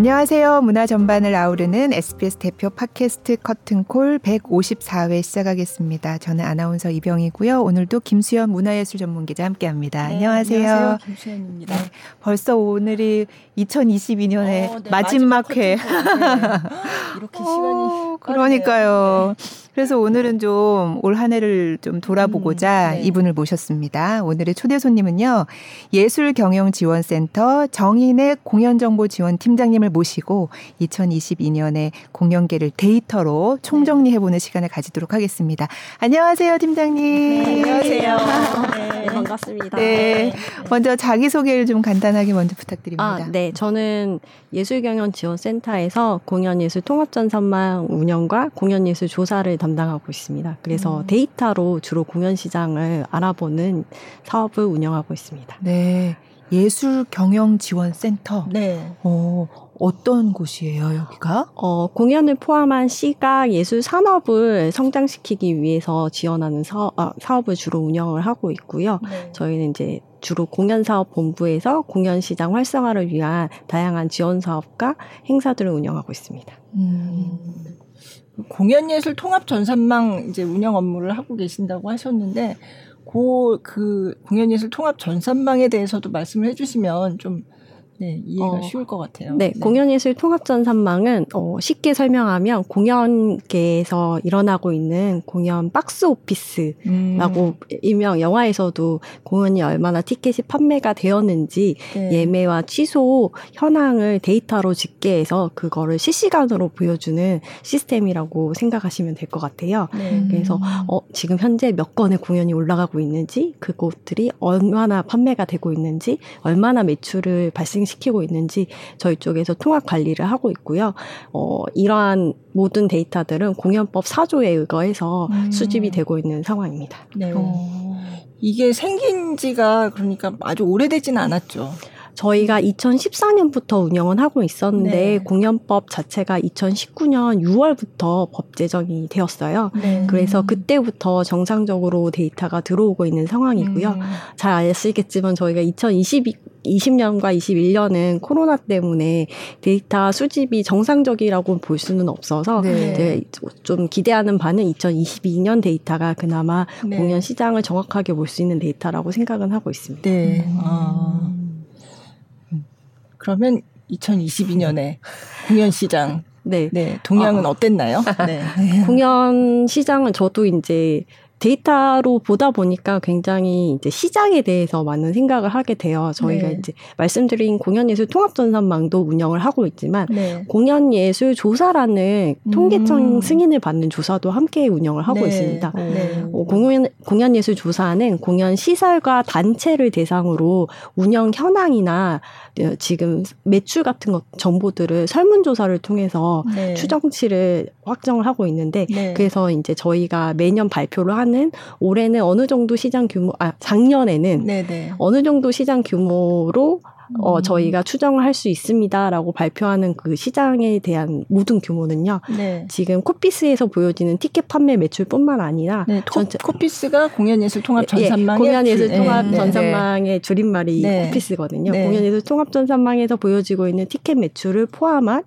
안녕하세요. 문화 전반을 아우르는 SBS 대표 팟캐스트 커튼콜 154회 시작하겠습니다. 저는 아나운서 이병이고요. 오늘도 김수현 문화예술 전문기자 함께합니다. 네, 안녕하세요. 안녕하세요. 김수현입니다. 네, 벌써 오늘이 2022년의 어, 네, 마지막, 마지막 회. 이렇게 시간이 어, 그러니까요. 그래서 오늘은 좀 올 한 해를 좀 돌아보고자 음, 네. 이분을 모셨습니다. 오늘의 초대 손님은요. 예술경영지원센터 정인의 공연정보지원 팀장님을 모시고 2022년에 공연계를 데이터로 총정리해보는 시간을 가지도록 하겠습니다. 안녕하세요, 팀장님. 네, 안녕하세요. 네, 반갑습니다. 네. 먼저 자기소개를 좀 간단하게 먼저 부탁드립니다. 아, 네. 저는 예술경영지원센터에서 공연예술 통합전산망 운영과 공연예술 조사를 담 당하고 있습니다. 그래서 음. 데이터로 주로 공연 시장을 알아보는 사업을 운영하고 있습니다. 네. 예술 경영 지원 센터. 네. 어, 어떤 곳이에요, 여기가? 어, 공연을 포함한 시각 예술 산업을 성장시키기 위해서 지원하는 사업, 아, 사업을 주로 운영을 하고 있고요. 네. 저희는 이제 주로 공연사업 본부에서 공연 시장 활성화를 위한 다양한 지원 사업과 행사들을 운영하고 있습니다. 음. 공연예술 통합 전산망 이제 운영 업무를 하고 계신다고 하셨는데 그, 그 공연예술 통합 전산망에 대해서도 말씀을 해주시면 좀 네, 이해가 어, 쉬울 것 같아요. 네, 네. 공연예술 통합전산망은 어, 쉽게 설명하면 공연계에서 일어나고 있는 공연 박스 오피스라고 음. 일명 영화에서도 공연이 얼마나 티켓이 판매가 되었는지 네. 예매와 취소 현황을 데이터로 집계해서 그거를 실시간으로 보여주는 시스템이라고 생각하시면 될 것 같아요. 네. 그래서 어, 지금 현재 몇 건의 공연이 올라가고 있는지 그곳들이 얼마나 판매가 되고 있는지 얼마나 매출을 발생 시키고 있는지 저희 쪽에서 통합 관리를 하고 있고요. 어, 이러한 모든 데이터들은 공연법 4조에 의거해서 음. 수집이 되고 있는 상황입니다. 네. 어. 이게 생긴 지가 그러니까 아주 오래되지는 않았죠. 저희가 2014년부터 운영은 하고 있었는데 네. 공연법 자체가 2019년 6월부터 법 제정이 되었어요. 네. 그래서 그때부터 정상적으로 데이터가 들어오고 있는 상황이고요. 음. 잘 아시겠지만 저희가 2022 20년과 21년은 코로나 때문에 데이터 수집이 정상적이라고 볼 수는 없어서 네. 좀 기대하는 바는 2022년 데이터가 그나마 네. 공연 시장을 정확하게 볼 수 있는 데이터라고 생각은 하고 있습니다. 네. 음. 아. 그러면 2022년에 공연 시장 네. 네. 동향은 어. 어땠나요? 네. 공연 시장은 저도 이제 데이터로 보다 보니까 굉장히 이제 시장에 대해서 많은 생각을 하게 돼요. 저희가 네. 이제 말씀드린 공연예술 통합전산망도 운영을 하고 있지만 네. 공연예술 조사라는 통계청 음. 승인을 받는 조사도 함께 운영을 하고 네. 있습니다. 네. 어, 공연 공연예술 조사는 공연 시설과 단체를 대상으로 운영 현황이나 어, 지금 매출 같은 것 정보들을 설문조사를 통해서 네. 추정치를 확정을 하고 있는데 네. 그래서 이제 저희가 매년 발표를 하는 올해는 어느 정도 시장 규모 아 작년에는 네네. 네. 어느 정도 시장 규모로 어, 음. 저희가 추정을 할수 있습니다라고 발표하는 그 시장에 대한 모든 규모는요. 네. 지금 코피스에서 보여지는 티켓 판매 매출뿐만 아니라 네, 전체 코피스가 공연예술 통합 예, 전산망의 예, 공연예술 줄, 통합 네, 전산망의 줄임말이 네. 코피스거든요. 네. 공연예술 통합 전산망에서 보여지고 있는 티켓 매출을 포함한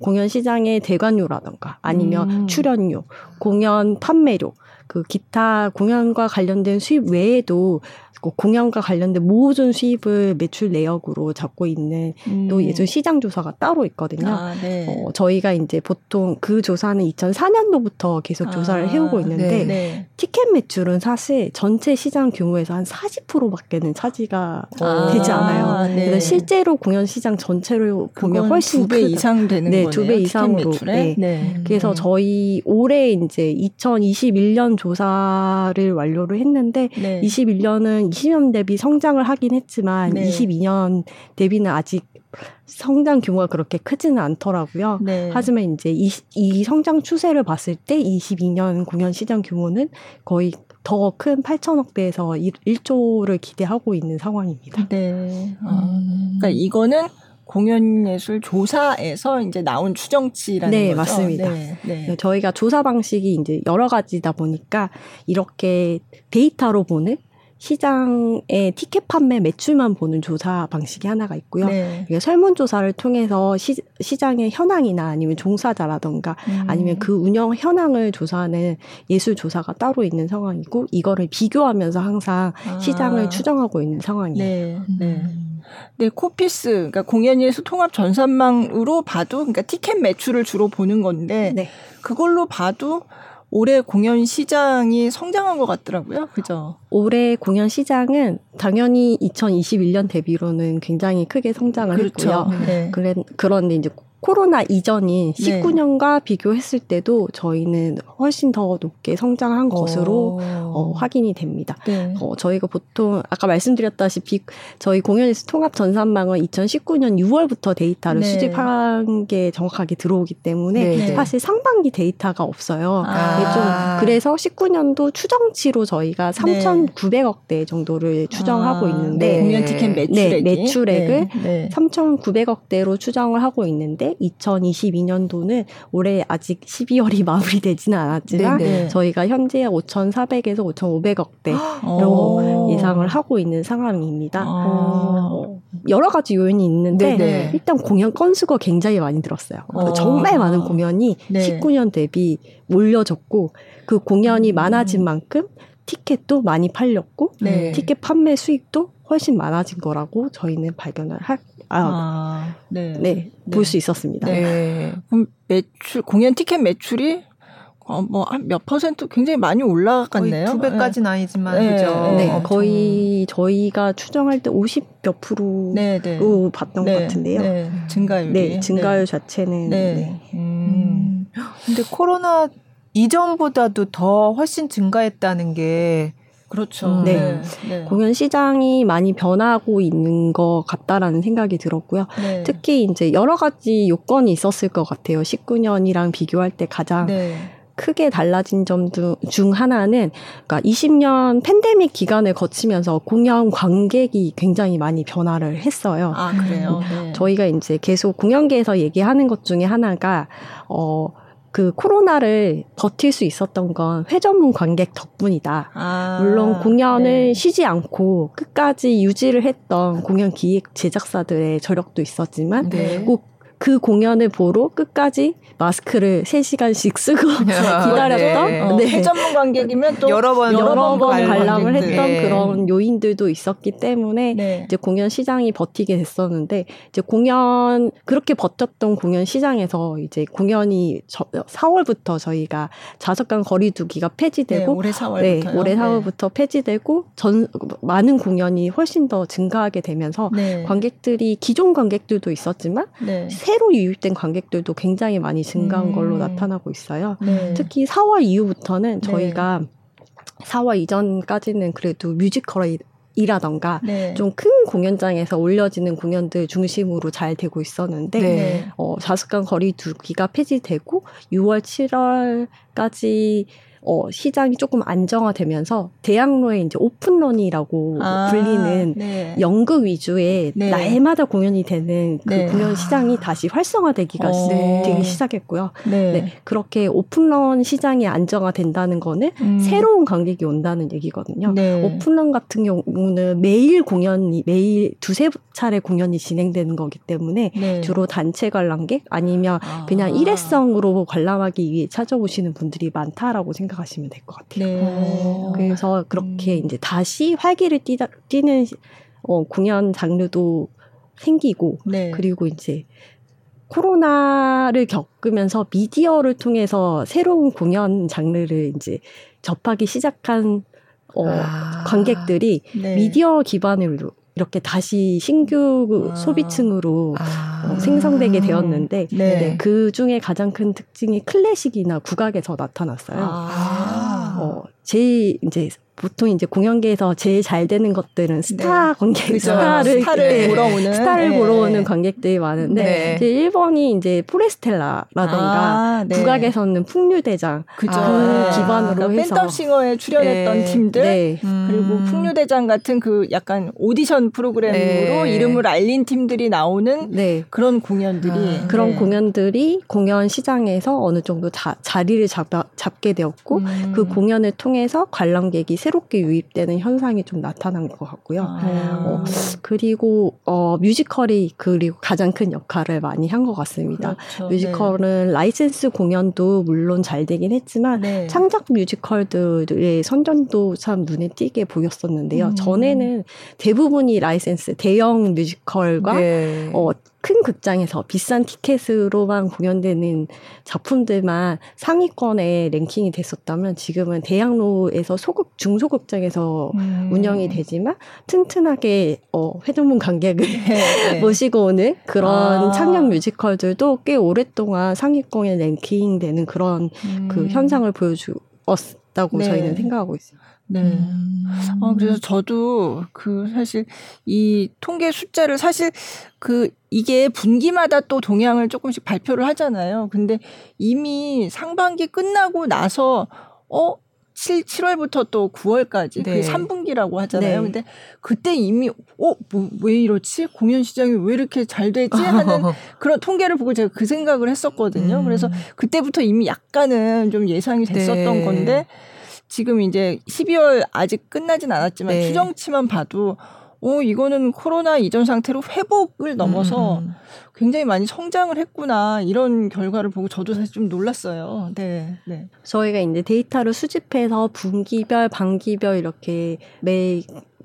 공연 시장의 대관료라던가 아니면 음. 출연료, 공연 판매료 그 기타 공연과 관련된 수입 외에도 공연과 관련된 모든 수입을 매출 내역으로 잡고 있는 음. 또 예술 시장 조사가 따로 있거든요. 아, 네. 어, 저희가 이제 보통 그 조사는 2004년도부터 계속 조사를 아, 해오고 있는데 네, 네. 티켓 매출은 사실 전체 시장 규모에서 한 40%밖에는 차지가 아, 되지 않아요. 네. 그래서 실제로 공연 시장 전체로 보면 훨씬 두 배 이상 되는 네, 거네요. 두배 이상으로. 네. 네. 그래서 음. 저희 올해 이제 2021년 조사를 완료를 했는데 21년은 20년 대비 성장을 하긴 했지만 네. 22년 대비는 아직 성장 규모가 그렇게 크지는 않더라고요. 네. 하지만 이제 이, 이 성장 추세를 봤을 때 22년 공연 시장 규모는 거의 더큰 8천억 대에서 1, 조를 기대하고 있는 상황입니다. 네. 아, 그러니까 이거는 공연예술 조사에서 이제 나온 추정치라는 네, 거죠. 맞습니다. 네, 네. 네, 저희가 조사 방식이 이제 여러 가지다 보니까 이렇게 데이터로 보는 시장의 티켓 판매 매출만 보는 조사 방식이 하나가 있고요. 네. 이게 설문 조사를 통해서 시, 시장의 현황이나 아니면 종사자라던가 음. 아니면 그 운영 현황을 조사하는 예술 조사가 따로 있는 상황이고 이거를 비교하면서 항상 아. 시장을 추정하고 있는 상황이에요. 네, 네. 음. 네, 코피스, 그러니까 공연예술 통합 전산망으로 봐도, 그러니까 티켓 매출을 주로 보는 건데, 네. 그걸로 봐도 올해 공연 시장이 성장한 것 같더라고요. 그죠? 올해 공연 시장은 당연히 2021년 대비로는 굉장히 크게 성장을 했고요. 네. 그래, 그런데 이제 코로나 이전인 네. 19년과 비교했을 때도 저희는 훨씬 더 높게 성장한 것으로 어, 확인이 됩니다. 네. 어, 저희가 보통 아까 말씀드렸다시피 저희 공연에서 통합 전산망은 2019년 6월부터 데이터를 네. 수집한 게 정확하게 들어오기 때문에 네, 네. 사실 상반기 데이터가 없어요. 아. 좀 그래서 19년도 추정치로 저희가 네. 3,900억대 정도를 추정하고 아, 있는데 네. 공연 티켓 매출액이 네, 매출액을 네. 네. 3,900억대로 추정을 하고 있는데 2022년도는 올해 아직 12월이 마무리되지는 않았지만 네, 네. 저희가 현재 5,400에서 5,500억대로 오. 예상을 하고 있는 상황입니다. 아. 어, 여러 가지 요인이 있는데 네, 네. 일단 공연 건수가 굉장히 많이 늘었어요. 어. 정말 많은 공연이 네. 19년 대비 몰려졌고 그 공연이 음. 많아진 만큼 티켓도 많이 팔렸고 네. 티켓 판매 수익도 훨씬 많아진 거라고 저희는 발견을 할, 아, 아, 네. 네, 볼 수 있었습니다. 네. 그럼 매출 공연 티켓 매출이 어, 뭐한 몇 퍼센트 굉장히 많이 올라갔네요. 거의 두 배까지는 아니지만 네. 그죠. 네, 엄청. 거의 저희가 추정할 때 50 몇 프로로 네, 네. 봤던 네, 것 같은데요. 네, 네. 증가율이. 증가율 자체는 네. 네. 음. 음. 근데 코로나 이전보다도 더 훨씬 증가했다는 게 그렇죠. 음. 네. 네. 공연 시장이 많이 변하고 있는 것 같다라는 생각이 들었고요. 네. 특히 이제 여러 가지 요건이 있었을 것 같아요. 19년이랑 비교할 때 가장 네. 크게 달라진 점 중 하나는 그러니까 20년 팬데믹 기간을 거치면서 공연 관객이 굉장히 많이 변화를 했어요. 아, 그래요. 네. 저희가 이제 계속 공연계에서 얘기하는 것 중에 하나가 어 그 코로나를 버틸 수 있었던 건 회전문 관객 덕분이다. 아, 물론 공연을 네. 쉬지 않고 끝까지 유지를 했던 공연 기획 제작사들의 저력도 있었지만 네. 꼭 그 공연을 보러 끝까지 마스크를 3시간씩 쓰고 기다렸던 네. 어, 네. 회전문 관객이면 또 여러 번 여러 번 관람 관람을 관객들. 했던 네. 그런 요인들도 있었기 때문에 네. 이제 공연 시장이 버티게 됐었는데 이제 공연 그렇게 버텼던 공연 시장에서 이제 공연이 저, 4월부터 저희가 좌석간 거리두기가 네, 폐지되고 올해 4월부터 네, 올해 4월부터 폐지되고 전 많은 공연이 훨씬 더 증가하게 되면서 네. 관객들이 기존 관객들도 있었지만 네. 새로 유입된 관객들도 굉장히 많이 증가한 음. 걸로 나타나고 있어요. 네. 특히 4월 이후부터는 네. 저희가 4월 이전까지는 그래도 뮤지컬이라던가 네. 좀큰 공연장에서 올려지는 공연들 중심으로 잘 되고 있었는데 네. 네. 어, 자숙간 거리 두기가 폐지되고 6월 7월까지 어, 시장이 조금 안정화되면서 대학로에 이제 오픈런이라고 아, 불리는 네. 연극 위주의 네. 날마다 공연이 되는 그 네. 공연 시장이 다시 활성화되기가 어. 되기 시작했고요. 네. 네, 그렇게 오픈런 시장이 안정화된다는 거는 음. 새로운 관객이 온다는 얘기거든요. 네. 오픈런 같은 경우는 매일 공연이 매일 두세 차례 공연이 진행되는 거기 때문에 네. 주로 단체 관람객 아니면 아. 그냥 일회성으로 관람하기 위해 찾아오시는 분들이 많다라고 생각 하시면 될 것 같아요. 네. 어. 그래서 그렇게 음. 이제 다시 활기를 띠다, 띠는 어, 공연 장르도 생기고 네. 그리고 이제 코로나를 겪으면서 미디어를 통해서 새로운 공연 장르를 이제 접하기 시작한 어, 아. 관객들이 네. 미디어 기반으로 이렇게 다시 신규 아. 소비층으로 아. 어, 생성되게 되었는데 네. 네, 그 중에 가장 큰 특징이 클래식이나 국악에서 나타났어요. 아. 어, 제일 이제 보통 이제 공연계에서 제일 잘 되는 것들은 스타 관객, 그죠. 스타를 스타를 네, 보러 오는 스타를 네. 보러 오는 관객들이 많은데 네. 이제 1번이 이제 포레스텔라라던가 아, 네. 국악에서는 풍류대장 그죠. 아, 네. 기반으로 그러니까 해서 팬텀싱어에 출연했던 네. 팀들 네. 음. 그리고 풍류대장 같은 그 약간 오디션 프로그램으로 네. 이름을 알린 팀들이 나오는 네. 그런 공연들이 아, 그런 네. 공연들이 공연 시장에서 어느 정도 자, 자리를 잡, 잡게 되었고 음. 그 공연을 통해서 관람객이 새롭게 유입되는 현상이 좀 나타난 것 같고요. 아. 어, 그리고 어, 뮤지컬이 그리고 가장 큰 역할을 많이 한 것 같습니다. 그렇죠. 뮤지컬은 라이센스 공연도 물론 잘 되긴 했지만 네. 창작 뮤지컬들의 선전도 참 눈에 띄게 보였었는데요. 음. 전에는 대부분이 라이센스 대형 뮤지컬과 네. 어, 큰 극장에서 비싼 티켓으로만 공연되는 작품들만 상위권에 랭킹이 됐었다면 지금은 대학로에서 소극 중소극장에서 음. 운영이 되지만 튼튼하게 어, 회전문 관객을 네, 네. 모시고 오는 그런 아. 창작 뮤지컬들도 꽤 오랫동안 상위권에 랭킹되는 그런 그 음. 현상을 보여주었다고 네. 저희는 생각하고 있어요. 네. 음. 어, 그래서 저도 그 사실 이 통계 숫자를 사실 그 이게 분기마다 또 동향을 조금씩 발표를 하잖아요. 근데 이미 상반기 끝나고 나서 어 7, 7월부터 또 9월까지 네. 그 3분기라고 하잖아요. 네. 근데 그때 이미 어, 뭐, 왜 이렇지? 공연 시장이 왜 이렇게 잘 되지? 하는 그런 통계를 보고 제가 그 생각을 했었거든요. 음. 그래서 그때부터 이미 약간은 좀 예상이 됐었던 네. 건데 지금 이제 12월 아직 끝나진 않았지만 네. 추정치만 봐도 어 이거는 코로나 이전 상태로 회복을 넘어서 음. 굉장히 많이 성장을 했구나 이런 결과를 보고 저도 사실 좀 놀랐어요. 네, 네. 저희가 이제 데이터를 수집해서 분기별, 반기별 이렇게 매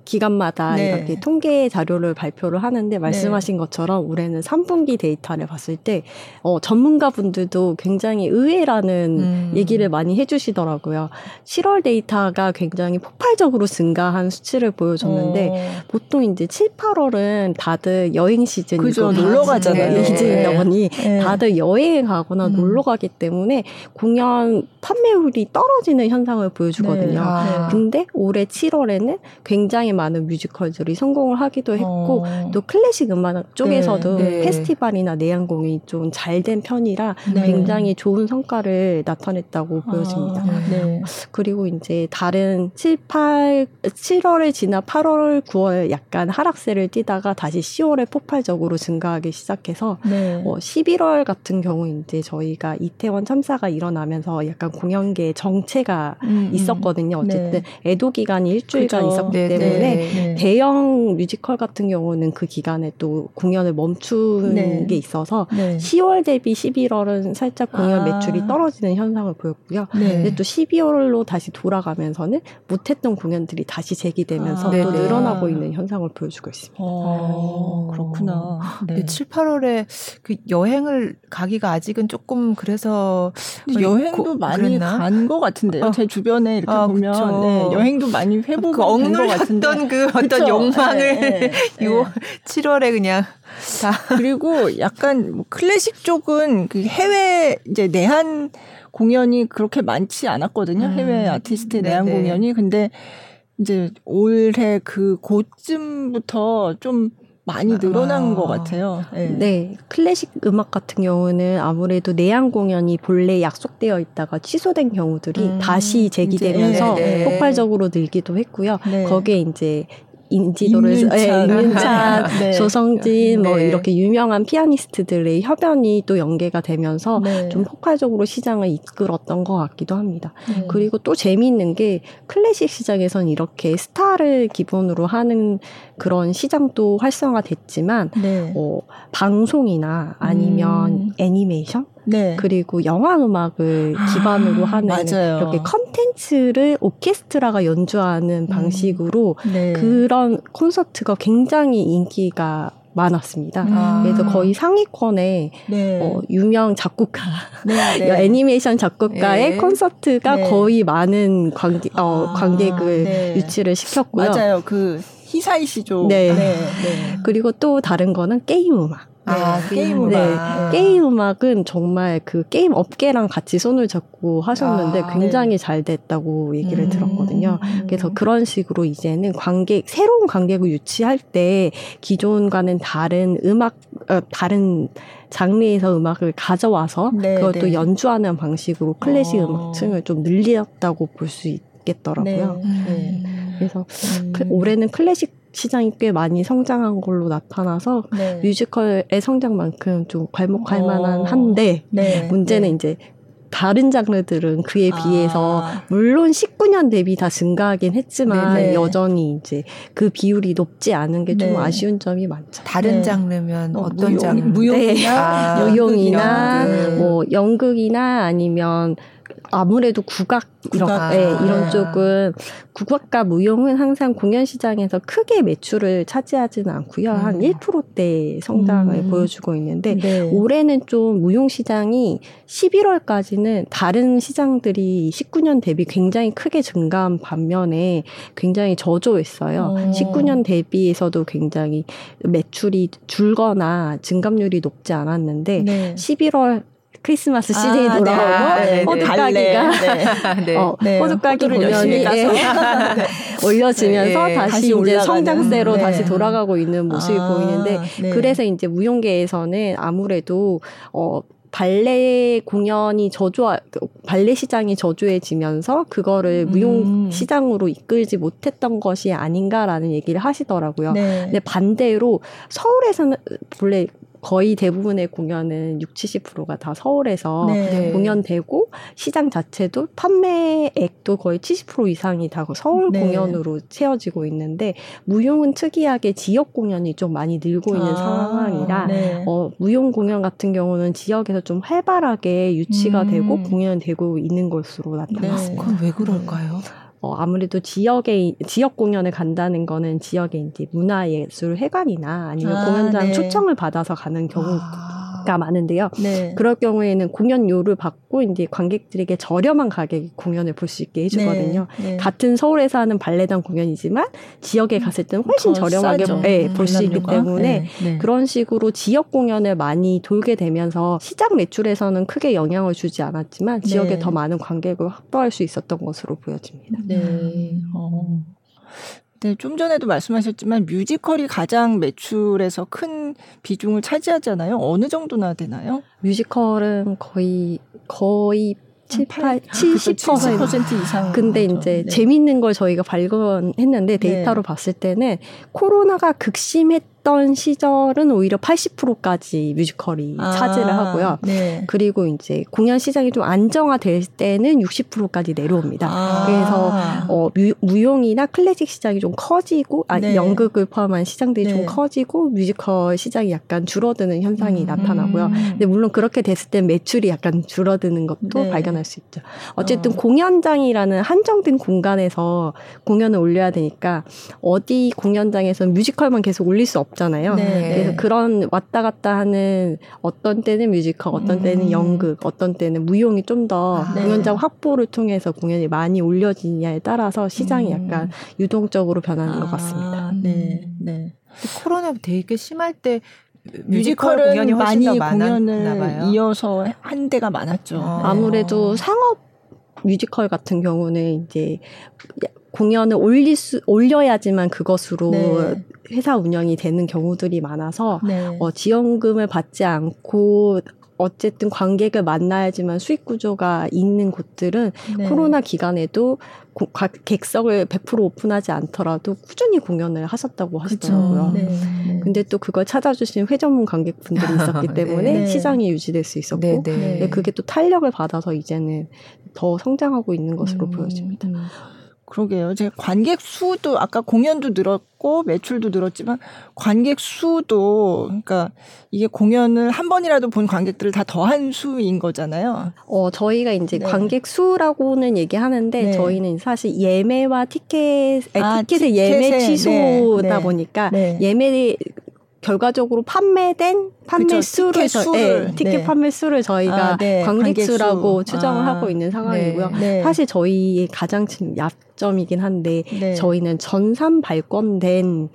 기간마다 네. 이렇게 통계 자료를 발표를 하는데 말씀하신 것처럼 올해는 3분기 데이터를 봤을 때 어, 전문가분들도 굉장히 의외라는 음. 얘기를 많이 해주시더라고요. 7월 데이터가 굉장히 폭발적으로 증가한 수치를 보여줬는데 어, 보통 이제 7, 8월은 다들 여행 시즌이고 그죠, 다 놀러 가잖아요. 네, 네. 보니 네. 다들 여행을 가거나 음. 놀러 가기 때문에 공연 판매율이 떨어지는 현상을 보여주거든요. 네. 아. 근데 올해 7월에는 굉장히 많은 뮤지컬들이 성공을 하기도 했고 어, 또 클래식 음악 쪽에서도 네, 네. 페스티벌이나 내한 공연이 좀 잘 된 편이라 네. 굉장히 좋은 성과를 나타냈다고 보여집니다. 아, 네. 그리고 이제 다른 7, 8, 7월을 지나 8월, 9월 약간 하락세를 띠다가 다시 10월에 폭발적으로 증가하기 시작해서 네. 어, 11월 같은 경우 이제 저희가 이태원 참사가 일어나면서 약간 공연계 정체가 음, 음. 있었거든요. 어쨌든 네. 애도 기간이 일주일간 그죠. 있었기 네, 네. 때문에 네. 대형 뮤지컬 같은 경우는 그 기간에 또 공연을 멈춘 네. 게 있어서 네. 10월 대비 11월은 살짝 공연 아. 매출이 떨어지는 현상을 보였고요. 네. 근데 또 12월로 다시 돌아가면서는 못했던 공연들이 다시 재기되면서 아. 또. 늘어나고 있는 현상을 보여주고 있습니다. 어, 그렇구나. 네. 네. 7, 8월에 그 여행을 가기가 아직은 조금 그래서 여행도 고- 많이? 간 것 같은데요. 어. 제 주변에 이렇게 아, 보면 그쵸. 네, 여행도 많이 회복이 그. 억눌렸던 그 어떤 그쵸? 욕망을 네, 네, 네. 요 7월에 그냥 다 그리고 약간 뭐 클래식 쪽은 그 해외 이제 내한 공연이 그렇게 많지 않았거든요. 음. 해외 아티스트의 내한 네네. 공연이. 근데 이제 올해 그 고쯤부터 좀 많이 늘어난 아. 것 같아요. 네. 네, 클래식 음악 같은 경우는 아무래도 내한 공연이 본래 약속되어 있다가 취소된 경우들이 음, 다시 재기되면서 이제, 네, 네. 폭발적으로 늘기도 했고요. 네. 거기에 이제 인지도를 임윤찬. 예, 임윤찬, 네. 조성진 뭐 네. 이렇게 유명한 피아니스트들의 협연이 또 연계가 되면서 네. 좀 폭발적으로 시장을 이끌었던 것 같기도 합니다. 네. 그리고 또 재미있는 게 클래식 시장에선 이렇게 스타를 기본으로 하는 그런 시장도 활성화됐지만 네. 어, 방송이나 아니면 음. 애니메이션 네. 그리고 영화 음악을 아, 기반으로 하는 맞아요. 이렇게 컨텐츠를 오케스트라가 연주하는 방식으로 네. 그런 콘서트가 굉장히 인기가 많았습니다. 아. 그래서 거의 상위권에 네. 어, 유명 작곡가, 네. 네. 애니메이션 작곡가의 네. 콘서트가 네. 거의 많은 관객, 어, 아, 관객을 네. 유치를 시켰고요. 맞아요. 그 히사이시 조. 네. 네. 네. 그리고 또 다른 거는 게임 음악. 아, 네. 게임 네. 음악. 게임 음악은 정말 그 게임 업계랑 같이 손을 잡고 하셨는데 아, 굉장히 잘 됐다고 얘기를 음. 들었거든요. 그래서 그런 식으로 이제는 관객, 새로운 관객을 유치할 때 기존과는 다른 음악, 어, 다른 장르에서 음악을 가져와서 네, 그걸 네. 또 연주하는 방식으로 클래식 어. 음악층을 좀 늘렸다고 볼 수 있겠더라고요. 네. 그래서 음. 그- 올해는 클래식 시장이 꽤 많이 성장한 걸로 나타나서 네. 뮤지컬의 성장만큼 좀 괄목할 어. 만한 한데 네. 문제는 네. 이제 다른 장르들은 그에 아. 비해서 물론 19년 대비 다 증가하긴 했지만 네네. 여전히 이제 그 비율이 높지 않은 게좀 네. 아쉬운 점이 많죠. 다른 네. 장르면 어, 어떤 무용- 장르? 무용이나 아, 무용이나 연극. 뭐 연극이나 아니면 아무래도 국악 이런 국악. 네, 아. 이런 쪽은 국악과 무용은 항상 공연 시장에서 크게 매출을 차지하지는 않고요. 한 음. 1%대 성장을 음. 보여주고 있는데 네. 올해는 좀 무용 시장이 11월까지는 다른 시장들이 19년 대비 굉장히 크게 증가한 반면에 굉장히 저조했어요. 어. 19년 대비에서도 굉장히 매출이 줄거나 증감률이 높지 않았는데 네. 11월 크리스마스 시즌이 아, 돌아오고 네, 네, 네. 호두까기가 달래. 네. 어, 네. 호두까기 호두를 공연이 열심히 까서. 예, 올려지면서 네, 다시, 다시 이제. 성장세로 네. 다시 돌아가고 있는 모습이 아, 보이는데 네. 그래서 이제 무용계에서는 아무래도 어 발레 공연이 저조 발레 시장이 저조해지면서 그거를 음. 무용 시장으로 이끌지 못했던 것이 아닌가라는 얘기를 하시더라고요. 네. 근데 반대로 서울에서는 원래 거의 대부분의 공연은 60, 70%가 다 서울에서 네. 네. 공연되고 시장 자체도 판매액도 거의 70% 이상이 다 서울 네. 공연으로 채워지고 있는데 무용은 특이하게 지역 공연이 좀 많이 늘고 있는 아, 상황이라 네. 어, 무용 공연 같은 경우는 지역에서 좀 활발하게 유치가 음. 되고 공연되고 있는 것으로 나타났습니다. 네. 그건 왜 그럴까요? 어, 아무래도 지역에, 지역 공연을 간다는 거는 지역에 이제 문화예술 회관이나 아니면 아, 공연장 네. 초청을 받아서 가는 경우가 아. 많은데요. 네. 그럴 경우에는 공연료를 받고 이제 관객들에게 저렴한 가격에 공연을 볼 수 있게 해주거든요. 네. 네. 같은 서울에서 하는 발레단 공연이지만 지역에 갔을 때는 훨씬 더 저렴하게 싸죠. 네, 볼수 있기. 때문에 네. 네. 그런 식으로 지역 공연을 많이 돌게 되면서 시장 매출에서는 크게 영향을 주지 않았지만 지역에 네. 더 많은 관객을 확보할 수 있었던 것으로 보여집니다. 네. 어. 네, 좀 전에도 말씀하셨지만 뮤지컬이 가장 매출에서 큰 비중을 차지하잖아요. 어느 정도나 되나요? 뮤지컬은 거의 거의 7, 8, 그쵸, 70%. 70% 이상. 근데 하죠. 이제 네. 재밌는 걸 저희가 발견했는데 데이터로 봤을 때는 코로나가 극심했 던 시절은 오히려 80%까지 뮤지컬이 아, 차지를 하고요. 네. 그리고 이제 공연 시장이 좀 안정화될 때는 60%까지 내려옵니다. 아. 그래서 어, 뮤, 무용이나 클래식 시장이 좀 커지고, 아, 네. 연극을 포함한 시장들이 네. 좀 커지고, 뮤지컬 시장이 약간 줄어드는 현상이 음. 나타나고요. 음. 근데 물론 그렇게 됐을 때 매출이 약간 줄어드는 것도 네. 발견할 수 있죠. 어쨌든 어. 공연장이라는 한정된 공간에서 공연을 올려야 되니까 어디 공연장에서 뮤지컬만 계속 올릴 수 없잖아요. 네. 그래서 그런 왔다 갔다 하는 어떤 때는 뮤지컬, 어떤 때는 음. 연극, 어떤 때는 무용이 좀더 아. 네. 공연장 확보를 통해서 공연이 많이 올려지냐에 따라서 시장이 음. 약간 유동적으로 변하는 것 아, 같습니다. 네. 네. 근데 코로나 되게 심할 때 뮤지컬 공연이 훨씬 많이 더 많았나 공연을 봐요. 이어서 한 대가 많았죠. 어. 네. 아무래도 상업 뮤지컬 같은 경우는 이제 공연을 올릴 수 올려야지만 그것으로 네. 회사 운영이 되는 경우들이 많아서 네. 어, 지원금을 받지 않고 어쨌든 관객을 만나야지만 수익 구조가 있는 곳들은 네. 코로나 기간에도 고- 가- 객석을 100% 오픈하지 않더라도 꾸준히 공연을 하셨다고 하시더라고요. 네. 네. 근데 또 그걸 찾아주신 회전문 관객분들이 있었기 네. 때문에 네. 시장이 유지될 수 있었고. 그게 또 탄력을 받아서 이제는 더 성장하고 있는 것으로 음, 보여집니다. 음. 그러게요. 제 관객 수도 아까 공연도 늘었고 매출도 늘었지만 관객 수도 그러니까 이게 공연을 한 번이라도 본 관객들을 다 더한 수인 거잖아요. 어, 저희가 이제 네. 관객 수라고는 얘기하는데 네. 저희는 사실 예매와 티켓, 아니, 아, 티켓의 예매 티켓에, 취소다 네, 네. 보니까 네. 예매 결과적으로 판매된 판매 그쵸, 수를 티켓 저- 수를, 네, 티켓 네. 판매 수를 저희가 아, 네, 관객 수라고. 추정을 아, 하고 있는 상황이고요. 네. 사실 저희의 가장 큰 약점이긴 한데 네. 저희는 전산 발권된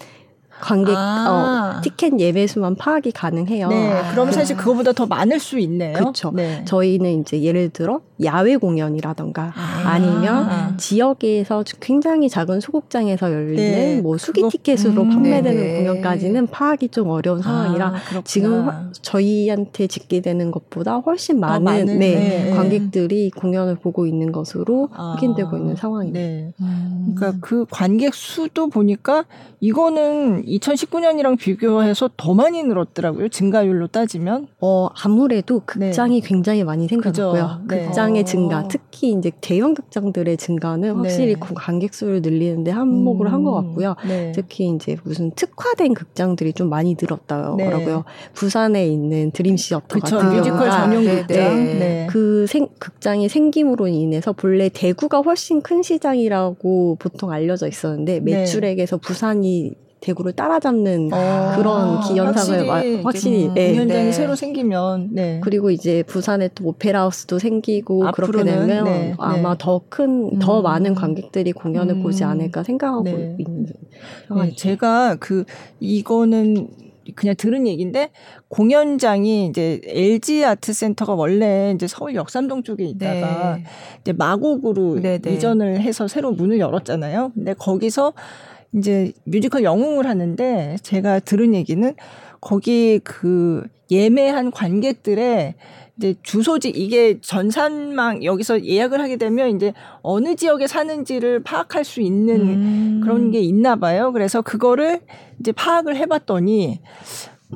관객 아. 어, 티켓 예매 수만 파악이 가능해요. 네. 그럼 아. 사실 그거보다 더 많을 수 있네요. 그쵸. 네. 저희는 이제 예를 들어 야외 공연이라던가 아. 아니면 지역에서 굉장히 작은 소극장에서 열리는 네, 뭐 수기 그거- 티켓으로 음, 판매되는 네네. 공연까지는 파악이 좀 어려운 상황이라 아. 지금 저희한테 집계되는 것보다 훨씬 더 많은, 많은, 네, 네, 네. 관객들이 공연을 보고 있는 것으로 아, 확인되고 있는 상황입니다. 네. 음. 그러니까 그 관객 수도 보니까 이거는 2019년이랑 비교해서 더 많이 늘었더라고요. 증가율로 따지면. 어, 아무래도 극장이 네. 굉장히 많이 생겼고요. 네. 극장의 어. 증가, 특히 이제 대형 극장들의 증가는 확실히 네. 관객 수를 늘리는데 한몫을 음. 한것 같고요. 네. 특히 이제 무슨 특화된 극장들이 좀 많이 늘었다고요. 네. 부산에 있는 드림 시어터 그쵸, 같은 뮤지컬 전용 네, 극장. 그 생, 극장이 생김으로 인해서 본래 대구가 훨씬 큰 시장이라고 보통 알려져 있었는데 매출액에서 부산이 대구를 따라잡는 아, 그런 기현상을 확실히, 확실히 네, 공연장이 네. 새로 생기면 네. 그리고 이제 부산에 또 오페라 하우스도 생기고 그렇게 되면 네, 아마 네. 더 큰, 더 음. 많은 관객들이 공연을 음. 보지 않을까 생각하고 네. 있는 상황이 제가 그 이거는 그냥 들은 얘기인데 공연장이 이제 LG 아트 센터가 원래 이제 서울 역삼동 쪽에 있다가 이제 마곡으로 이전을 해서 새로 문을 열었잖아요. 근데 거기서 이제 뮤지컬 영웅을 하는데 제가 들은 얘기는 거기 그 예매한 관객들의 이제 주소지 이게 전산망 여기서 예약을 하게 되면 이제 어느 지역에 사는지를 파악할 수 있는 음. 그런 게 있나 봐요. 그래서 그거를 이제 파악을 해봤더니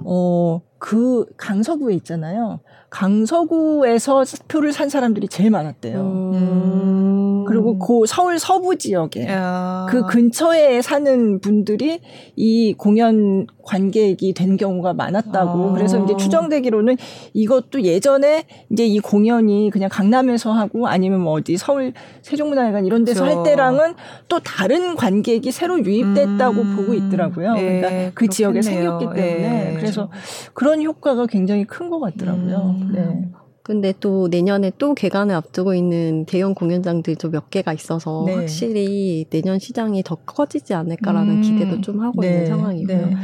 어 그 강서구에 있잖아요. 강서구에서 표를 산 사람들이 제일 많았대요. 음. 그리고 음. 그 서울 서부 지역에 야. 그 근처에 사는 분들이 이 공연 관객이 된 경우가 많았다고. 아. 그래서 이제 추정되기로는 이것도 예전에 이제 이 공연이 그냥 강남에서 하고 아니면 뭐 어디 서울 세종문화회관 이런 데서 그렇죠. 할 때랑은 또 다른 관객이 새로 유입됐다고 음. 보고 있더라고요. 네, 그러니까 그 그렇겠네요. 지역에 생겼기 때문에. 네. 그래서 그런 효과가 굉장히 큰 것 같더라고요. 음. 네. 근데 또 내년에 또 개관을 앞두고 있는 대형 공연장들도 몇 개가 있어서 네. 확실히 내년 시장이 더 커지지 않을까라는 음. 기대도 좀 하고 네. 있는 상황이고요. 네.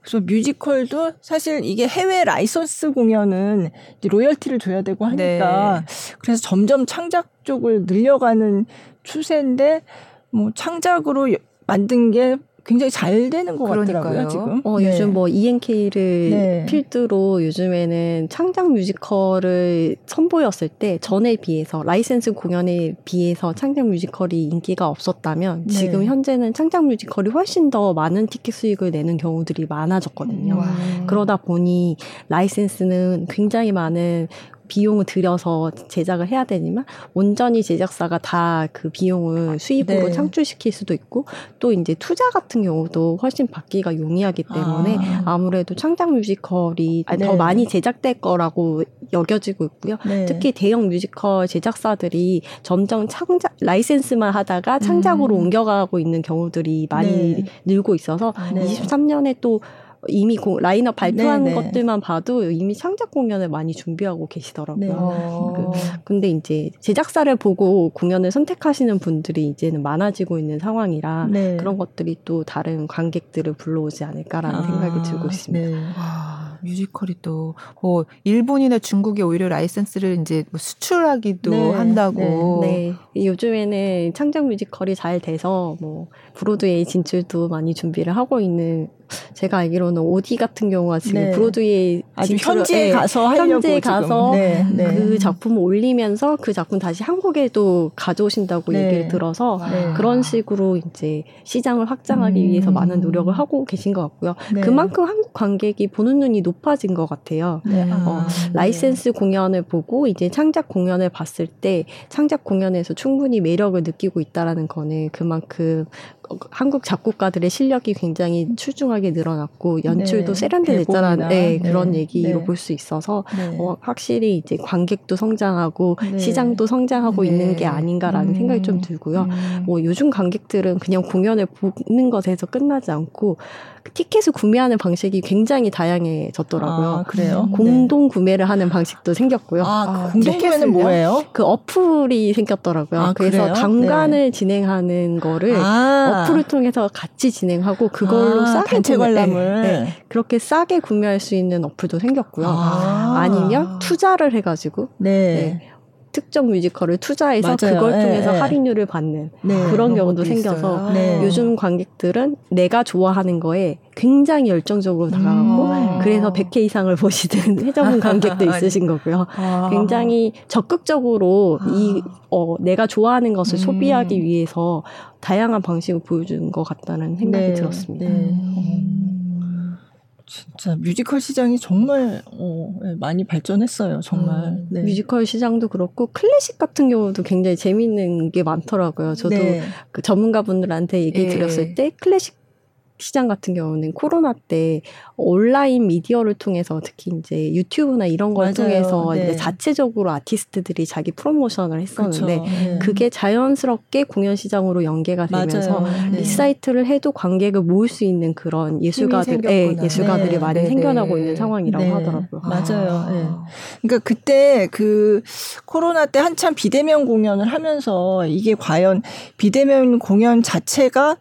그래서 뮤지컬도 사실 이게 해외 라이선스 공연은 로열티를 줘야 되고 하니까 네. 그래서 점점 창작 쪽을 늘려가는 추세인데 뭐 창작으로 만든 게 굉장히 잘 되는 것 그러니까요. 같더라고요 지금. 어, 네. 요즘 뭐 EMK를 네. 필두로 요즘에는 창작 뮤지컬을 선보였을 때 전에 비해서 라이센스 공연에 비해서 창작 뮤지컬이 인기가 없었다면 네. 지금 현재는 창작 뮤지컬이 훨씬 더 많은 티켓 수익을 내는 경우들이 많아졌거든요. 와. 그러다 보니 라이센스는 굉장히 많은 비용을 들여서 제작을 해야 되지만 온전히 제작사가 다 그 비용을 수입으로 네. 창출시킬 수도 있고 또 이제 투자 같은 경우도 훨씬 받기가 용이하기 때문에 아무래도 창작 뮤지컬이 네. 더 많이 제작될 거라고 여겨지고 있고요. 네. 특히 대형 뮤지컬 제작사들이 점점 창작 라이센스만 하다가 창작으로 음. 옮겨가고 있는 경우들이 많이 네. 늘고 있어서 23년에 또 이미 고, 라인업 발표한 네네. 것들만 봐도 이미 창작 공연을 많이 준비하고 계시더라고요. 네. 그, 근데 이제 제작사를 보고 공연을 선택하시는 분들이 이제는 많아지고 있는 상황이라 네. 그런 것들이 또 다른 관객들을 불러오지 않을까라는 아, 생각이 들고 있습니다. 네. 아, 뮤지컬이 또 어, 일본이나 중국에 오히려 라이센스를 이제 뭐 수출하기도 네. 한다고. 네. 네. 요즘에는 창작 뮤지컬이 잘 돼서 뭐 브로드웨이 진출도 많이 준비를 하고 있는 제가 알기로는 오디 같은 경우가 지금 네. 브로드웨이 아주 현지에 네, 가서 하려고 현지에 가서 네, 네. 그 작품을 올리면서 그 작품 다시 한국에 도 가져오신다고 네. 얘기를 들어서 네. 그런 식으로 이제 시장을 확장하기 음. 위해서 많은 노력을 하고 계신 것 같고요. 그만큼 한국 관객이 보는 눈이 높아진 것 같아요. 어, 라이센스 공연을 보고 이제 창작 공연을 봤을 때 창작 공연에서 충분히 매력을 느끼고 있다라는 거는 그만큼 한국 작곡가들의 실력이 굉장히 출중하게 늘어났고 연출도 네. 세련되졌다는 네, 그런 네. 얘기로 네. 볼수 있어서 네. 어, 확실히 이제 관객도 성장하고 네. 시장도 성장하고 있는 게 아닌가라는 음. 생각이 좀 들고요. 음. 뭐 요즘 관객들은 그냥 공연을 보는 것에서 끝나지 않고 티켓을 구매하는 방식이 굉장히 다양해졌더라고요. 아, 그래요? 공동 구매를 하는 방식도 생겼고요. 아, 아 공동 구매는 뭐예요? 그 어플이 생겼더라고요. 아, 그래서 당관을 진행하는 거를 아. 어플을 통해서 같이 진행하고 그걸로 아, 싸게 단체 관람을 네, 네, 그렇게 싸게 구매할 수 있는 어플도 생겼고요. 아. 니면 투자를 해가지고 네. 네. 특정 뮤지컬을 투자해서 맞아요. 그걸 네, 통해서 네. 할인율을 받는 네, 그런 경우도 생겨서 네. 요즘 관객들은 내가 좋아하는 거에 굉장히 열정적으로 다가가고 음. 그래서 100회 이상을 보시는 회전문 관객도 있으신 거고요. 아. 굉장히 적극적으로 아. 이 어, 내가 좋아하는 것을 음. 소비하기 위해서 다양한 방식을 보여주는 것 같다는 생각이 네. 들었습니다. 네. 음. 진짜 뮤지컬 시장이 정말 어, 네, 많이 발전했어요. 정말. 음, 네. 뮤지컬 시장도 그렇고 클래식 같은 경우도 굉장히 재밌는 게 많더라고요. 저도 네. 그 전문가분들한테 얘기 예. 드렸을 때 클래식 시장 같은 경우는 코로나 때 온라인 미디어를 통해서 특히 이제 유튜브나 이런 걸 맞아요. 통해서 네. 이제 자체적으로 아티스트들이 자기 프로모션을 했었는데 네. 그게 자연스럽게 공연 시장으로 연계가 되면서 네. 이 사이트를 해도 관객을 모을 수 있는 그런 예술가들, 예, 예술가들이 네. 많이 네, 생겨나고 있는 상황이라고 하더라고요. 맞아요. 아. 그러니까 그때 그 코로나 때 한참 비대면 공연을 하면서 이게 과연 비대면 공연 자체가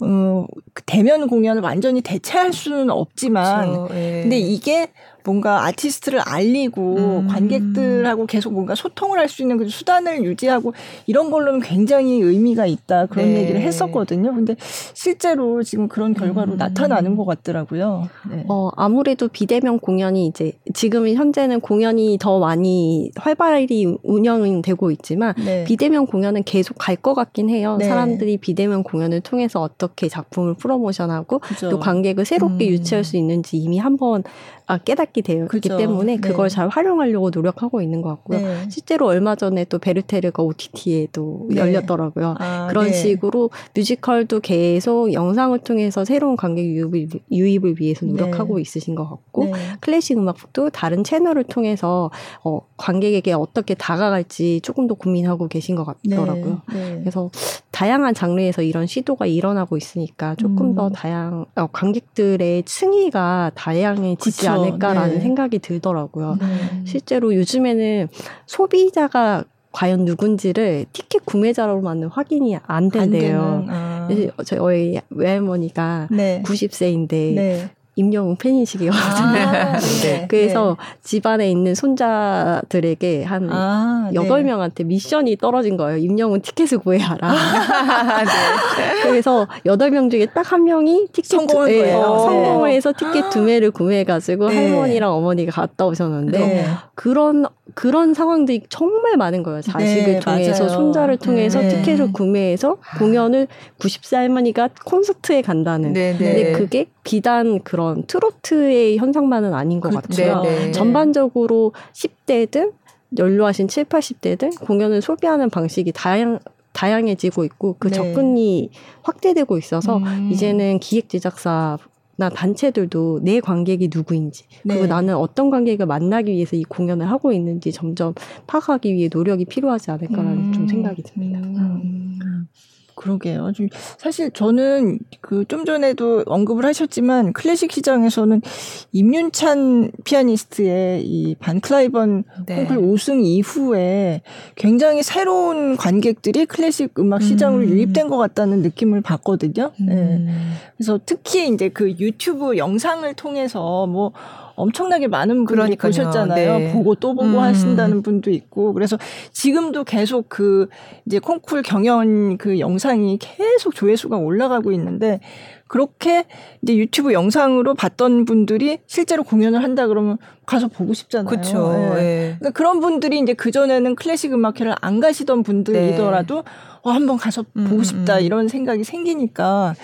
어, 그 대면 공연을 완전히 대체할 수는 없지만, 그렇죠. 예. 근데 이게 뭔가 아티스트를 알리고 음. 관객들하고 계속 뭔가 소통을 할 수 있는 그 수단을 유지하고 이런 걸로는 굉장히 의미가 있다 그런 네. 얘기를 했었거든요. 근데 실제로 지금 그런 결과로 음. 나타나는 것 같더라고요. 네. 어, 아무래도 비대면 공연이 이제 지금 현재는 공연이 더 많이 활발히 운영이 되고 있지만 네. 비대면 공연은 계속 갈 것 같긴 해요. 네. 사람들이 비대면 공연을 통해서 어떻게 작품을 프로모션하고 그죠. 또 관객을 새롭게 음. 유치할 수 있는지 이미 한번 아, 깨닫게 되었기 그렇죠. 때문에 그걸 네. 잘 활용하려고 노력하고 있는 것 같고요. 네. 실제로 얼마 전에 또 베르테르가 OTT에도 네. 열렸더라고요. 아, 그런 네. 식으로 뮤지컬도 계속 영상을 통해서 새로운 관객 유입을, 유입을 위해서 네. 노력하고 있으신 것 같고 네. 클래식 음악도 다른 채널을 통해서 어, 관객에게 어떻게 다가갈지 조금 더 고민하고 계신 것 같더라고요. 그래서 다양한 장르에서 이런 시도가 일어나고 있으니까 조금 음. 더 다양 어, 관객들의 층위가 다양해지지 않 않을까라는 네. 생각이 들더라고요. 네. 실제로 요즘에는 소비자가 과연 누군지를 티켓 구매자로만은 확인이 안 된대요. 안 아. 저희 외할머니가 네. 90세인데 임영웅 팬이시기거든요. 아, 네. 그래서 네. 집안에 있는 손자들에게 한 아, 8명한테 미션이 떨어진 거예요. 임영웅 티켓을 구해야라. 아, 네. 그래서 8명 중에 딱 한 명이 티켓 성공을, 두, 예, 어, 성공을 해서 티켓 두 매를 구매해가지고 네. 할머니랑 어머니가 갔다 오셨는데 네. 그런 그런 상황들이 정말 많은 거예요. 자식을 네, 통해서 맞아요. 손자를 통해서 네. 티켓을 구매해서 공연을 90세 할머니가 콘서트에 간다는. 네, 네. 근데 그게 비단 그런 트로트의 현상만은 아닌 것 그, 같아요. 네, 네. 전반적으로 10대든 연로하신 7, 80대든 공연을 소비하는 방식이 다양 다양해지고 있고 그 접근이 확대되고 있어서 음. 이제는 기획 제작사 나 단체들도 내 관객이 누구인지 네. 그리고 나는 어떤 관객을 만나기 위해서 이 공연을 하고 있는지 점점 파악하기 위해 노력이 필요하지 않을까라는 음. 좀 생각이 듭니다. 음. 그러게요. 사실 저는 그 좀 전에도 언급을 하셨지만 클래식 시장에서는 임윤찬 피아니스트의 이 반클라이번 네. 콩쿨 우승 이후에 굉장히 새로운 관객들이 클래식 음악 시장으로 음. 유입된 것 같다는 느낌을 받거든요. 네. 음. 네. 그래서 특히 이제 그 유튜브 영상을 통해서 뭐 엄청나게 많은 분들이 그러니까요. 보셨잖아요. 네. 보고 또 보고 음. 하신다는 분도 있고 그래서 지금도 계속 그 이제 콩쿨 경연 그 영상이 계속 조회수가 올라가고 있는데 그렇게 이제 유튜브 영상으로 봤던 분들이 실제로 공연을 한다 그러면 가서 보고 싶잖아요. 그렇죠. 네. 네. 그러니까 그런 분들이 이제 그 전에는 클래식 음악회를 안 가시던 분들이더라도 네. 어, 한번 가서 보고 음, 싶다 음. 이런 생각이 생기니까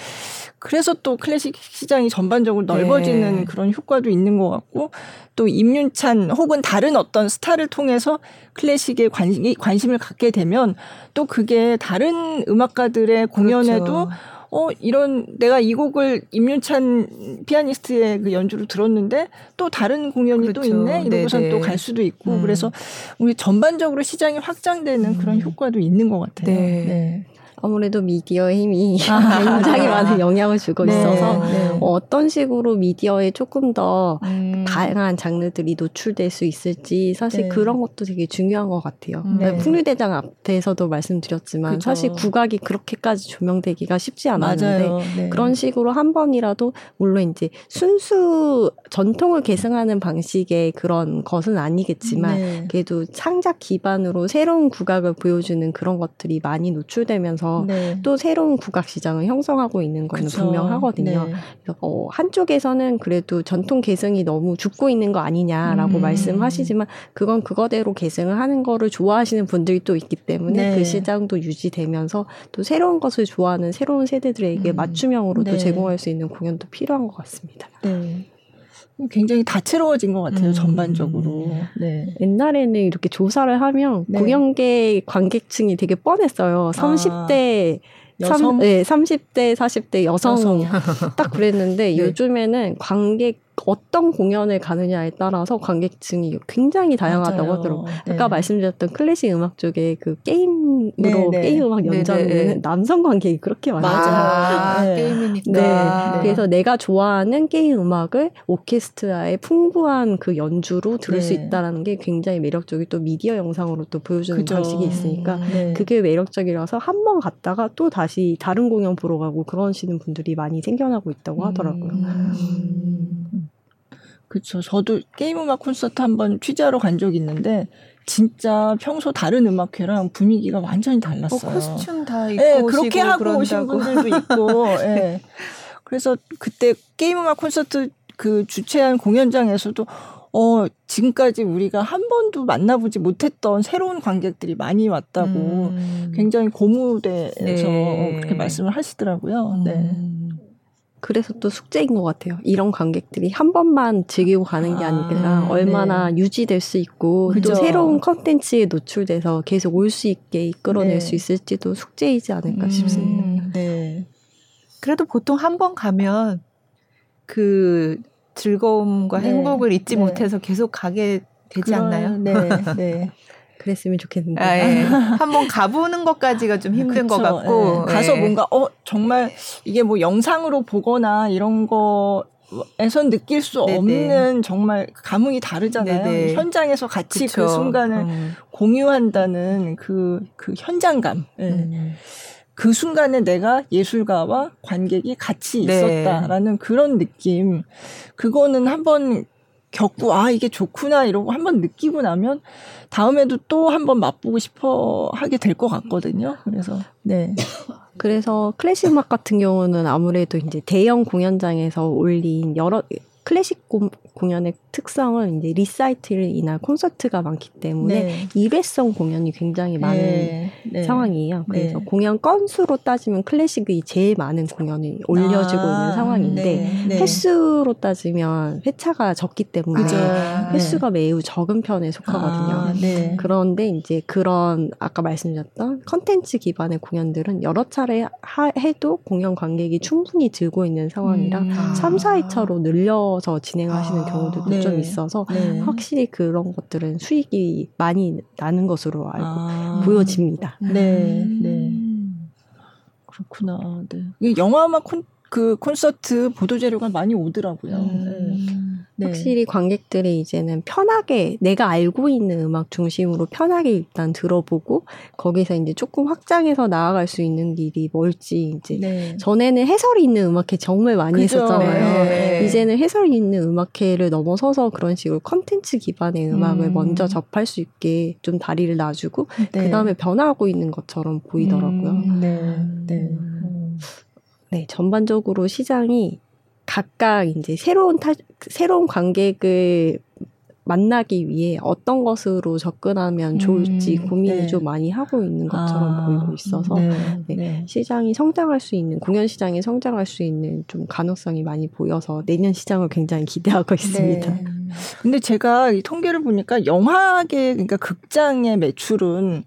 그래서 또 클래식 시장이 전반적으로 넓어지는 네. 그런 효과도 있는 것 같고 또 임윤찬 혹은 다른 어떤 스타를 통해서 클래식에 관심, 관심을 갖게 되면 또 그게 다른 음악가들의 공연에도 그렇죠. 어 이런 내가 이 곡을 임윤찬 피아니스트의 그 연주로 들었는데 또 다른 공연이 그렇죠. 또 있네 이러고선 또 갈 수도 있고 음. 그래서 우리 전반적으로 시장이 확장되는 음. 그런 효과도 있는 것 같아요. 네. 네. 아무래도 미디어의 힘이 아, 굉장히 많은 영향을 주고 네, 있어서 네. 어, 떤 식으로 미디어에 조금 더 음. 다양한 장르들이 노출될 수 있을지 사실 네. 그런 것도 되게 중요한 것 같아요. 음. 네. 풍류대장 앞에서도 말씀드렸지만 그쵸. 사실 국악이 그렇게까지 조명되기가 쉽지 않았는데 네. 그런 식으로 한 번이라도 물론 이제 순수 전통을 계승하는 방식의 그런 것은 아니겠지만 네. 그래도 창작 기반으로 새로운 국악을 보여주는 그런 것들이 많이 노출되면서 네. 또 새로운 국악 시장을 형성하고 있는 거는 그쵸. 분명하거든요. 네. 그래서 어, 한쪽에서는 그래도 전통 계승이 너무 죽고 있는 거 아니냐라고 음. 말씀하시지만 그건 그거대로 계승을 하는 거를 좋아하시는 분들이 또 있기 때문에 네. 그 시장도 유지되면서 또 새로운 것을 좋아하는 새로운 세대들에게 음. 맞춤형으로 또 네. 제공할 수 있는 공연도 필요한 것 같습니다. 네. 굉장히 다채로워진 것 같아요 음. 전반적으로. 네. 옛날에는 이렇게 조사를 하면 네. 공연계 관객층이 되게 뻔했어요. 30대 여성? 삼, 네, 30대, 40대 여성, 여성. 딱 그랬는데 네. 요즘에는 관객 어떤 공연을 가느냐에 따라서 관객층이 굉장히 다양하다고 맞아요. 하더라고요. 네. 아까 말씀드렸던 클래식 음악 쪽에 그 게임으로 네, 네. 게임 음악 네, 네, 연주하는 네. 남성 관객이 그렇게 많아요. 아, 네. 게임이니까. 네. 네. 그래서 내가 좋아하는 게임 음악을 오케스트라의 풍부한 그 연주로 들을 수 네. 있다라는 게 굉장히 매력적이 또 미디어 영상으로 또 보여주는 그죠. 방식이 있으니까 네. 그게 매력적이라서 한 번 갔다가 또 다시 다른 공연 보러 가고 그러시는 분들이 많이 생겨나고 있다고 하더라고요. 음. 그렇죠. 저도 게임 음악 콘서트 한번 취재하러 간 적이 있는데 진짜 평소 다른 음악회랑 분위기가 완전히 어, 달랐어요. 코스튬 다 입고 예, 오시고 그렇게 하고 오신 그런다고. 분들도 있고, 예. 그래서 그때 게임 음악 콘서트 그 주최한 공연장에서도 어, 지금까지 우리가 한 번도 만나보지 못했던 새로운 관객들이 많이 왔다고 음. 굉장히 고무대에서 네. 그렇게 말씀을 하시더라고요. 네. 음. 그래서 또 숙제인 것 같아요. 이런 관객들이 한 번만 즐기고 가는 게 아, 아니라 얼마나 유지될 수 있고 그죠. 또 새로운 컨텐츠에 노출돼서 계속 올 수 있게 이끌어낼 네. 수 있을지도 숙제이지 않을까 음. 싶습니다. 음, 네. 그래도 보통 한 번 가면 그 즐거움과 네. 행복을 잊지 네. 못해서 계속 가게 되지 그런- 않나요? 네, 네. 그랬으면 좋겠는데. 아, 예. 한번 가보는 것까지가 좀 힘든 것 그쵸. 같고 예. 가서 예. 뭔가 어 정말 이게 뭐 영상으로 보거나 이런 거 에선 느낄 수 네네. 없는 정말 감흥이 다르잖아요. 네네. 현장에서 같이 그 그쵸. 순간을 음. 공유한다는 그, 그 현장감. 예. 음. 그 순간에 내가 예술가와 관객이 같이 네. 있었다라는 그런 느낌. 그거는 한번 겪고 아 이게 좋구나 이러고 한번 느끼고 나면 다음에도 또 한번 맛보고 싶어 하게 될 것 같거든요. 그래서 네. 그래서 클래식 음악 같은 경우는 아무래도 이제 대형 공연장에서 올린 여러 클래식 고- 공연의 특성은 이제 리사이틀이나 콘서트가 많기 때문에 네. 일회성 공연이 굉장히 많은 네. 네. 상황이에요. 그래서 네. 공연 건수로 따지면 클래식이 제일 많은 공연이 올려지고 아, 있는 상황인데 네. 네. 횟수로 따지면 회차가 적기 때문에 그죠. 횟수가 매우 적은 편에 속하거든요. 아, 네. 그런데 이제 그런 아까 말씀드렸던 컨텐츠 기반의 공연들은 여러 차례 하- 해도 공연 관객이 충분히 들고 있는 상황이라 음. 3, 4회차로 늘려 서 진행하시는 아, 경우들도 네. 좀 있어서 네. 확실히 그런 것들은 수익이 많이 나는 것으로 알고 아. 보여집니다. 네, 음. 네. 그렇구나. 네. 영화만 콘, 그 콘서트 보도 자료가 많이 오더라고요. 음. 네. 확실히 관객들이 이제는 편하게 내가 알고 있는 음악 중심으로 편하게 일단 들어보고 거기서 이제 조금 확장해서 나아갈 수 있는 길이 뭘지 이제 네. 전에는 해설이 있는 음악회 정말 많이 그죠. 했었잖아요. 네. 이제는 해설이 있는 음악회를 넘어서서 그런 식으로 컨텐츠 기반의 음악을 음. 먼저 접할 수 있게 좀 다리를 놔주고 네. 그 다음에 변화하고 있는 것처럼 보이더라고요. 음, 네, 네. 음. 네, 전반적으로 시장이 각각 이제 새로운 타, 새로운 관객을 만나기 위해 어떤 것으로 접근하면 좋을지 음, 고민을 네. 좀 많이 하고 있는 것처럼 아, 보이고 있어서 네, 네. 네. 시장이 성장할 수 있는 공연 시장이 성장할 수 있는 좀 가능성이 많이 보여서 내년 시장을 굉장히 기대하고 있습니다. 네. 근데 제가 이 통계를 보니까 영화계 그러니까 극장의 매출은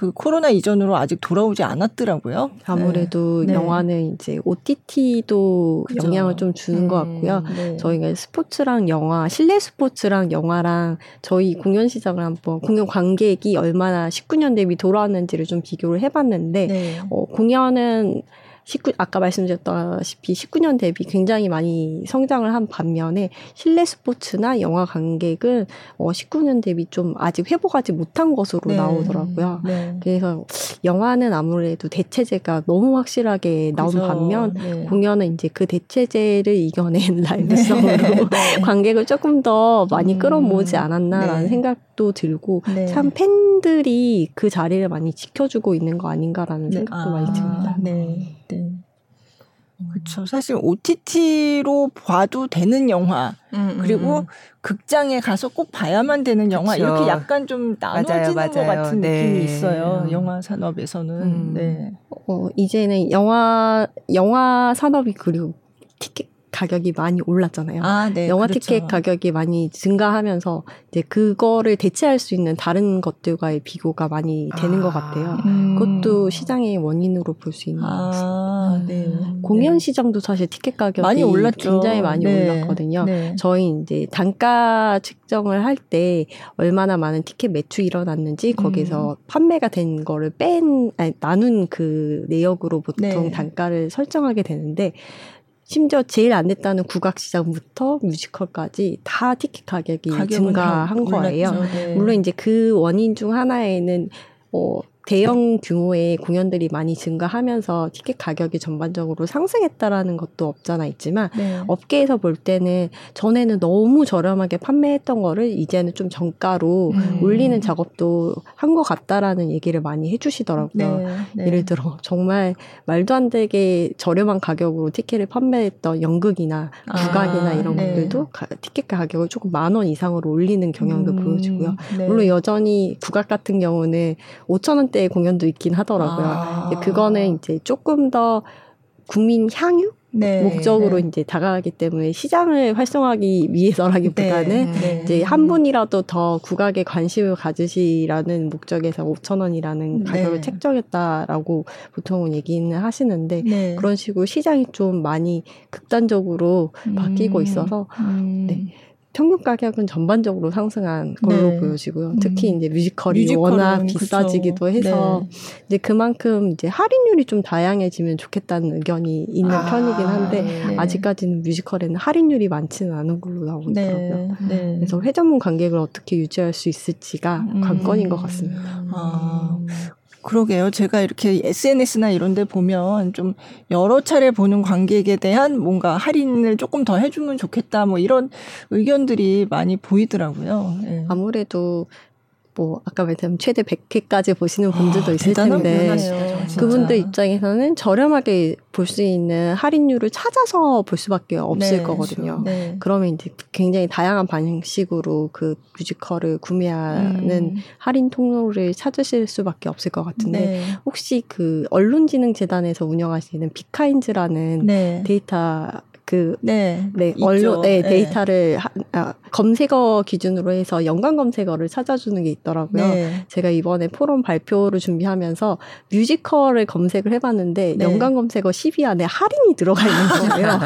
그 코로나 이전으로 아직 돌아오지 않았더라고요. 아무래도 네. 영화는 이제 OTT도 그죠. 영향을 좀 주는 것 음. 같고요. 네. 저희가 스포츠랑 영화, 실내 스포츠랑 영화랑 저희 공연 시장을 한번 공연 관객이 얼마나 19년 대비 돌아왔는지를 좀 비교를 해봤는데 네. 어, 공연은 19, 아까 말씀드렸다시피 19년 대비 굉장히 많이 성장을 한 반면에 실내 스포츠나 영화 관객은 어, 19년 대비 좀 아직 회복하지 못한 것으로 네. 나오더라고요. 네. 그래서 영화는 아무래도 대체제가 너무 확실하게 나온 그죠. 반면 네. 공연은 이제 그 대체제를 이겨낸 라이브성으로 네. 관객을 조금 더 많이 음, 끌어모으지 않았나라는 네. 생각도 들고 네. 참 팬들이 그 자리를 많이 지켜주고 있는 거 아닌가라는 네. 생각도 아, 많이 듭니다. 네. 네. 그렇죠. 사실 OTT로 봐도 되는 영화 음, 음, 그리고 음. 극장에 가서 꼭 봐야만 되는 영화 그쵸. 이렇게 약간 좀 나눠지는 맞아요, 것 맞아요. 같은 네. 느낌이 있어요. 음. 영화 산업에서는. 음. 네. 어, 이제는 영화 영화 산업이 그리고 티켓 가격이 많이 올랐잖아요. 아, 네, 영화 그렇죠. 티켓 가격이 많이 증가하면서 이제 그거를 대체할 수 있는 다른 것들과의 비교가 많이 되는 아. 것 같아요. 음. 그것도 시장의 원인으로 볼 수 있는 것 같습니다. 아, 네. 공연 시장도 사실 티켓 가격이 많이 올랐죠. 굉장히 많이 네. 올랐거든요. 네. 저희 이제 단가 측정을 할 때 얼마나 많은 티켓 매출이 일어났는지 음. 거기서 판매가 된 거를 뺀 아니, 나눈 그 내역으로 보통 네. 단가를 설정하게 되는데 심지어 제일 안 됐다는 국악 시장부터 뮤지컬까지 다 티켓 가격이 증가한 다 거예요. 네. 물론 이제 그 원인 중 하나에는 어 대형 규모의 공연들이 많이 증가하면서 티켓 가격이 전반적으로 상승했다라는 것도 없잖아 있지만 네. 업계에서 볼 때는 전에는 너무 저렴하게 판매했던 거를 이제는 좀 정가로 음. 올리는 작업도 한 것 같다라는 얘기를 많이 해주시더라고요. 네. 네. 예를 들어 정말 말도 안 되게 저렴한 가격으로 티켓을 판매했던 연극이나 아, 국악이나 이런 네. 것들도 가- 티켓 가격을 조금 만 원 이상으로 올리는 경향도 음, 보여지고요. 네. 물론 여전히 국악 같은 경우는 5천 원 대의 공연도 있긴 하더라고요. 아. 그거는 이제 조금 더 국민 향유 네. 목적으로 네. 이제 다가가기 때문에 시장을 활성화하기 위해서라기보다는 네. 네. 이제 한 분이라도 더 국악에 관심을 가지시라는 목적에서 5천 원이라는 가격을 네. 책정했다라고 보통은 얘기는 하시는데 네. 그런 식으로 시장이 좀 많이 극단적으로 바뀌고 음. 있어서 음. 네. 평균 가격은 전반적으로 상승한 걸로 네. 보여지고요. 특히 음. 이제 뮤지컬이 뮤지컬은 워낙. 비싸지기도 해서 네. 이제 그만큼 이제 할인율이 좀 다양해지면 좋겠다는 의견이 있는 아, 편이긴 한데 네. 아직까지는 뮤지컬에는 할인율이 많지는 않은 걸로 나오더라고요. 네. 네. 그래서 회전문 관객을 어떻게 유지할 수 있을지가 음. 관건인 것 같습니다. 아, 그러게요. 제가 이렇게 SNS나 이런 데 보면 좀 여러 차례 보는 관객에 대한 뭔가 할인을 조금 더 해주면 좋겠다. 뭐 이런 의견들이 많이 보이더라고요. 예. 아무래도 뭐 아까 말했던 최대 100회까지 보시는 분들도 아, 있을 텐데. 그분들 입장에서는 저렴하게 볼 수 있는 할인율을 찾아서 볼 수밖에 없을 네, 거거든요. 네. 그러면 이제 굉장히 다양한 방식으로 그 뮤지컬을 구매하는 음. 할인 통로를 찾으실 수밖에 없을 것 같은데 네. 혹시 그 언론진흥재단에서 운영하시는 빅카인즈라는 네. 데이터 그 네. 네. 언론, 네, 네. 데이터를 하- 아, 검색어 기준으로 해서 연관 검색어를 찾아주는 게 있더라고요. 네. 제가 이번에 포럼 발표를 준비하면서 뮤지컬을 검색을 해봤는데 네. 연관 검색어 10위 안에 할인이 들어가 있는 거예요.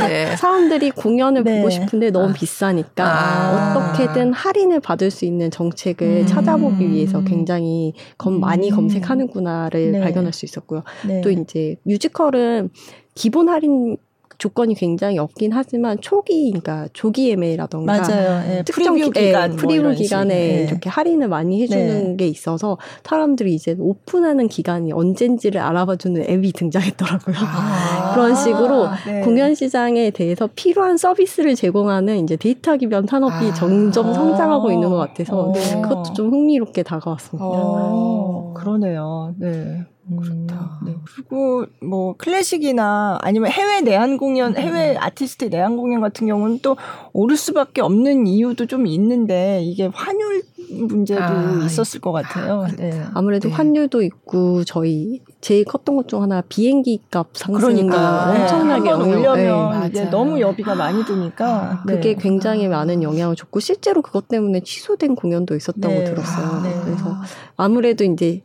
네. 사람들이 공연을 네. 보고 싶은데 너무 비싸니까 아. 어떻게든 할인을 받을 수 있는 정책을 음. 찾아보기 위해서 굉장히 검, 많이 음. 검색하는구나를 네. 발견할 수 있었고요. 네. 또 이제 뮤지컬은 기본 할인 조건이 굉장히 없긴 하지만 초기, 그러니까 조기 예매라던가 맞아요. 예, 특정 프리뷰 기, 예, 기간, 뭐 프리뷰 식으로. 기간에 예. 이렇게 할인을 많이 해주는 네. 게 있어서 사람들이 이제 오픈하는 기간이 언젠지를 알아봐주는 앱이 등장했더라고요. 아. 그런 식으로 네. 공연 시장에 대해서 필요한 서비스를 제공하는 이제 데이터 기반 산업이 아. 점점 성장하고 있는 것 같아서 어. 그것도 좀 흥미롭게 다가왔습니다. 어, 그러네요. 네. 음, 그렇다. 네. 그리고 뭐 클래식이나 아니면 해외 내한 공연, 해외 아티스트 내한 공연 같은 경우는 또 오를 수밖에 없는 이유도 좀 있는데 이게 환율 문제도 아, 있었을 것 같아요. 네. 아무래도 네. 환율도 있고 저희 제일 컸던 것 중 하나 비행기 값 상승이 그러니까 네. 엄청나게 올려면 네, 이게 맞아요. 너무 여비가 많이 드니까 네. 그게 굉장히 많은 영향을 줬고 실제로 그것 때문에 취소된 공연도 있었다고 네. 들었어요. 아, 네. 그래서 아무래도 이제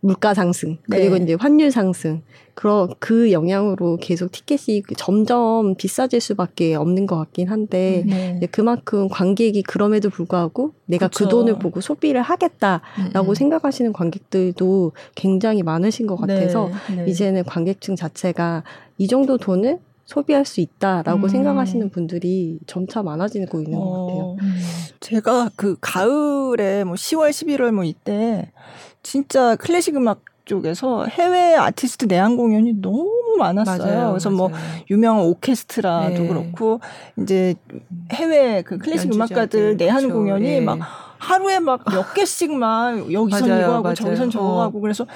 물가 상승 그리고 네. 이제 환율 상승 그런 그 영향으로 계속 티켓이 점점 비싸질 수밖에 없는 것 같긴 한데 네. 그만큼 관객이 그럼에도 불구하고 내가 그 그쵸. 돈을 보고 소비를 하겠다라고 음. 생각하시는 관객들도 굉장히 많으신 것 같아서 네. 네. 이제는 관객층 자체가 이 정도 돈을 소비할 수 있다라고 음. 생각하시는 분들이 점차 많아지고 있는 것 같아요. 어, 제가 그 가을에 뭐 10월, 11월 뭐 이때 진짜 클래식 음악 쪽에서 해외 아티스트 내한 공연이 너무 많았어요. 맞아요. 그래서 뭐 맞아요. 유명한 오케스트라도 네. 그렇고 이제 해외 그 클래식 음악가들 내한 그쵸. 공연이 예. 막 하루에 막 몇 개씩만 여기선 맞아요, 이거 하고. 저기선 저거 어. 하고 그래서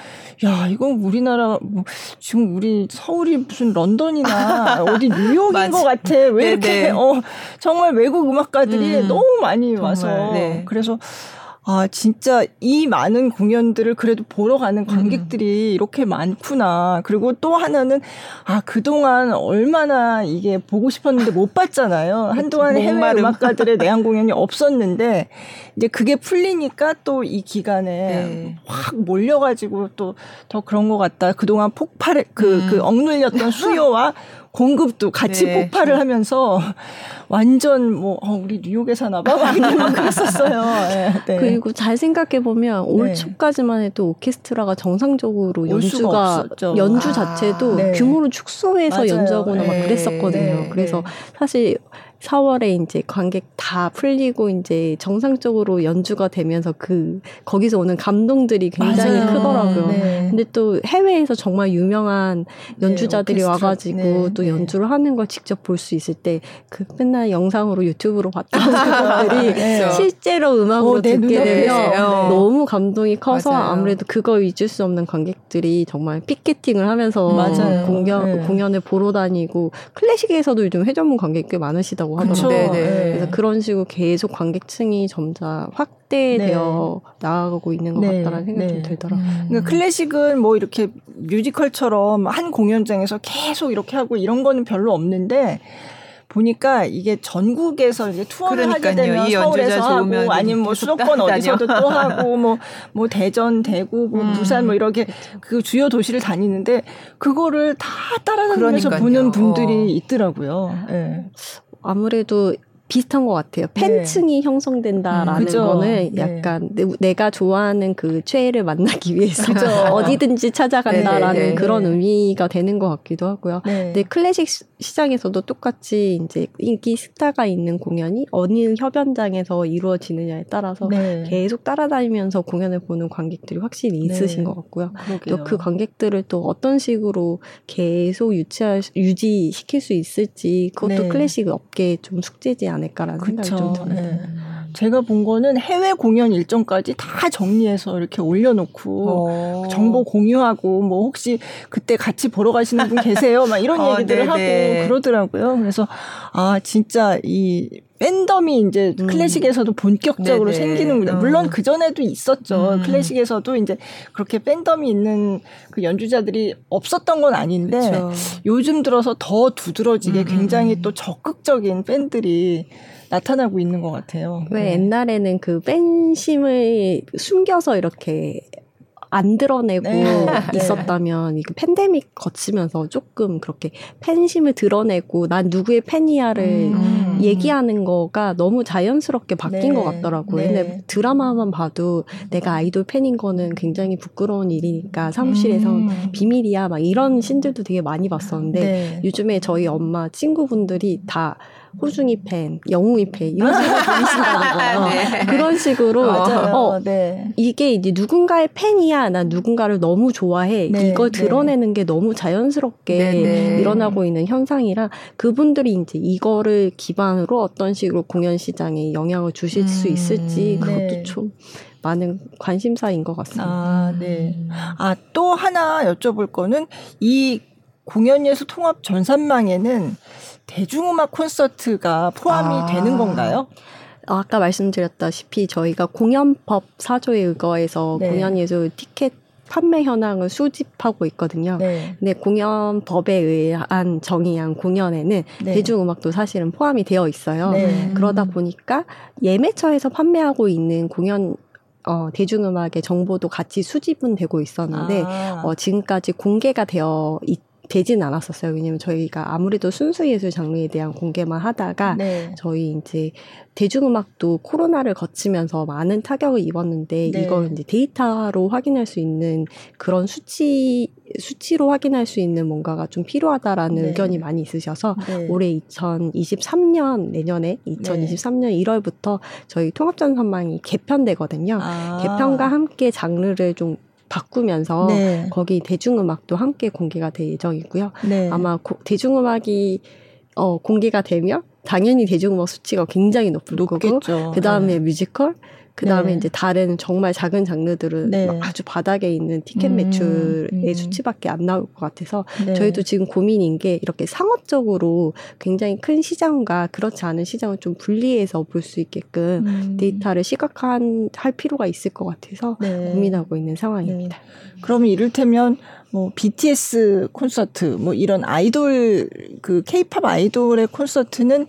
야 이건 우리나라 뭐 지금 우리 서울이 무슨 런던이나 어디 뉴욕인. 것 같아 왜 네, 이렇게 네. 어 정말 외국 음악가들이 음, 너무 많이 정말, 와서 네. 그래서 아, 진짜 이 많은 공연들을 그래도 보러 가는 관객들이 음. 이렇게 많구나. 그리고 또 하나는, 아, 그동안 얼마나 이게 보고 싶었는데 못 봤잖아요. 한동안 해외 음악가들의 내한 공연이 없었는데, 이제 그게 풀리니까 또 이 기간에 네. 확 몰려가지고 또 더 그런 것 같다. 그동안 폭발, 그, 음. 그 억눌렸던 수요와 공급도 같이 네. 폭발을 하면서 완전 뭐 어, 우리 뉴욕에 사나 봐막 그랬었어요. 네, 네. 그리고 잘 생각해 보면 올 네. 초까지만 해도 오케스트라가 정상적으로 연주가 연주 자체도 아, 네. 규모를 축소해서 맞아요. 연주하거나 막 네. 그랬었거든요. 그래서 사실 4월에 이제 관객 다 풀리고 이제 정상적으로 연주가 되면서 그 거기서 오는 감동들이 굉장히 맞아요. 크더라고요. 네. 근데 또 해외에서 정말 유명한 네, 연주자들이 네, 와가지고 네. 또 연주를 하는 걸 직접 볼 수 있을 때 그 맨날 영상으로 유튜브로 봤던 분들이 네. 실제로 음악으로 오, 어, 듣게 되면 너무 감동이 커서 맞아요. 아무래도 그걸 잊을 수 없는 관객들이 정말 피켓팅을 하면서 맞아요. 공연 공연을 보러 다니고 클래식에서도 요즘 회전문 관객 꽤 많으시다 고 하더라고요. 네, 네. 그래서 그런 식으로 계속 관객층이 점차 확대되어 네. 나아가고 있는 것 네. 같다는 생각이 좀 들더라고요. 음. 그러니까 클래식은 뭐 이렇게 뮤지컬처럼 한 공연장에서 계속 이렇게 하고 이런 거는 별로 없는데 보니까 이게 전국에서 이제 투어를 그러니까요. 하게 되면 서울에서 하고 아니면 뭐 수도권 어디서도 또 하고 뭐뭐 뭐 대전, 대구, 뭐 음. 부산 뭐 이렇게 그 주요 도시를 다니는데 그거를 다 따라다니면서 보는 분들이 어. 있더라고요. 네. 아무래도 비슷한 것 같아요. 네. 팬층이 네. 형성된다라는 음, 거는 네. 약간 네. 내 가 좋아하는 그 최애를 만나기 위해서 어디든지 찾아간다라는 네, 네, 네. 그런 의미가 되는 것 같기도 하고요. 근데 클래식 시장에서도 똑같이 이제 인기 스타가 있는 공연이 어느 협연장에서 이루어지느냐에 따라서 계속 따라다니면서 공연을 보는 관객들이 확실히 있으신 것 같고요. 또 그 관객들을 또 어떤 식으로 계속 유치할 유지시킬 수 있을지 그것도 클래식 업계의 좀 숙제지 않을까 라는 그쵸. 생각이 좀 듭니다. 네. 제가 본 거는 해외 공연 일정까지 다 정리해서 이렇게 올려놓고 어. 정보 공유하고 뭐 혹시 그때 같이 보러 가시는 분 계세요? 막 이런 어, 얘기들을 네네. 하고 그러더라고요. 그래서 아 진짜 이 팬덤이 이제 음. 클래식에서도 본격적으로 네네. 생기는군요. 어. 물론 그 전에도 있었죠. 음. 클래식에서도 이제 그렇게 팬덤이 있는 그 연주자들이 없었던 건 아닌데 그쵸. 요즘 들어서 더 두드러지게 음. 굉장히 또 적극적인 팬들이 나타나고 있는 것 같아요. 왜 네. 옛날에는 그 팬심을 숨겨서 이렇게 안 드러내고 네. 있었다면 이거 팬데믹 거치면서 조금 그렇게 팬심을 드러내고 난 누구의 팬이야를 음. 얘기하는 거가 너무 자연스럽게 바뀐 네. 것 같더라고요. 네. 근데 드라마만 봐도 내가 아이돌 팬인 거는 굉장히 부끄러운 일이니까 사무실에서 음. 비밀이야 막 이런 신들도 되게 많이 봤었는데 네. 요즘에 저희 엄마 친구분들이 다 호중이 팬, 영웅이 팬 이런 식으로 거예요. 네. 그런 식으로 어, 네. 이게 이제 누군가의 팬이야, 나 누군가를 너무 좋아해 네. 이걸 네. 드러내는 게 너무 자연스럽게 네, 네. 일어나고 있는 현상이라 그분들이 이제 이거를 기반으로 어떤 식으로 공연 시장에 영향을 주실 음, 수 있을지 그것도 좀 많은 관심사인 것 같습니다. 아, 네. 아, 또 하나 여쭤볼 거는 이 공연예술 통합 전산망에는 대중음악 콘서트가 포함이 아. 되는 건가요? 아까 말씀드렸다시피 저희가 공연법 사조에 의거해서 네. 공연예술 티켓 판매 현황을 수집하고 있거든요. 네. 근데 공연법에 의한 정의한 공연에는 네. 대중음악도 사실은 포함이 되어 있어요. 네. 그러다 보니까 예매처에서 판매하고 있는 공연 어, 대중음악의 정보도 같이 수집은 되고 있었는데 아. 어, 지금까지 공개가 되어 있, 되진 않았었어요. 왜냐면 저희가 아무래도 순수 예술 장르에 대한 공개만 하다가 네. 저희 이제 대중음악도 코로나를 거치면서 많은 타격을 입었는데 네. 이걸 이제 데이터로 확인할 수 있는 그런 수치 수치로 확인할 수 있는 뭔가가 좀 필요하다라는 네. 의견이 많이 있으셔서 네. 올해 2023년 내년에 2023년 1월부터 저희 통합전산망이 개편되거든요. 아. 개편과 함께 장르를 좀 바꾸면서 네. 거기 대중음악도 함께 공개가 될 예정이고요. 네. 아마 고, 대중음악이 어, 공개가 되면 당연히 대중음악 수치가 굉장히 높을 거고 그 다음에 네. 뮤지컬 그 다음에 네. 이제 다른 정말 작은 장르들은 네. 막 아주 바닥에 있는 티켓 음, 매출의 음. 수치밖에 안 나올 것 같아서 네. 저희도 지금 고민인 게 이렇게 상업적으로 굉장히 큰 시장과 그렇지 않은 시장을 좀 분리해서 볼 수 있게끔 음. 데이터를 시각화한 할 필요가 있을 것 같아서 네. 고민하고 있는 상황입니다. 그러면 이를테면 뭐 BTS 콘서트 뭐 이런 아이돌 그 케이팝 아이돌의 콘서트는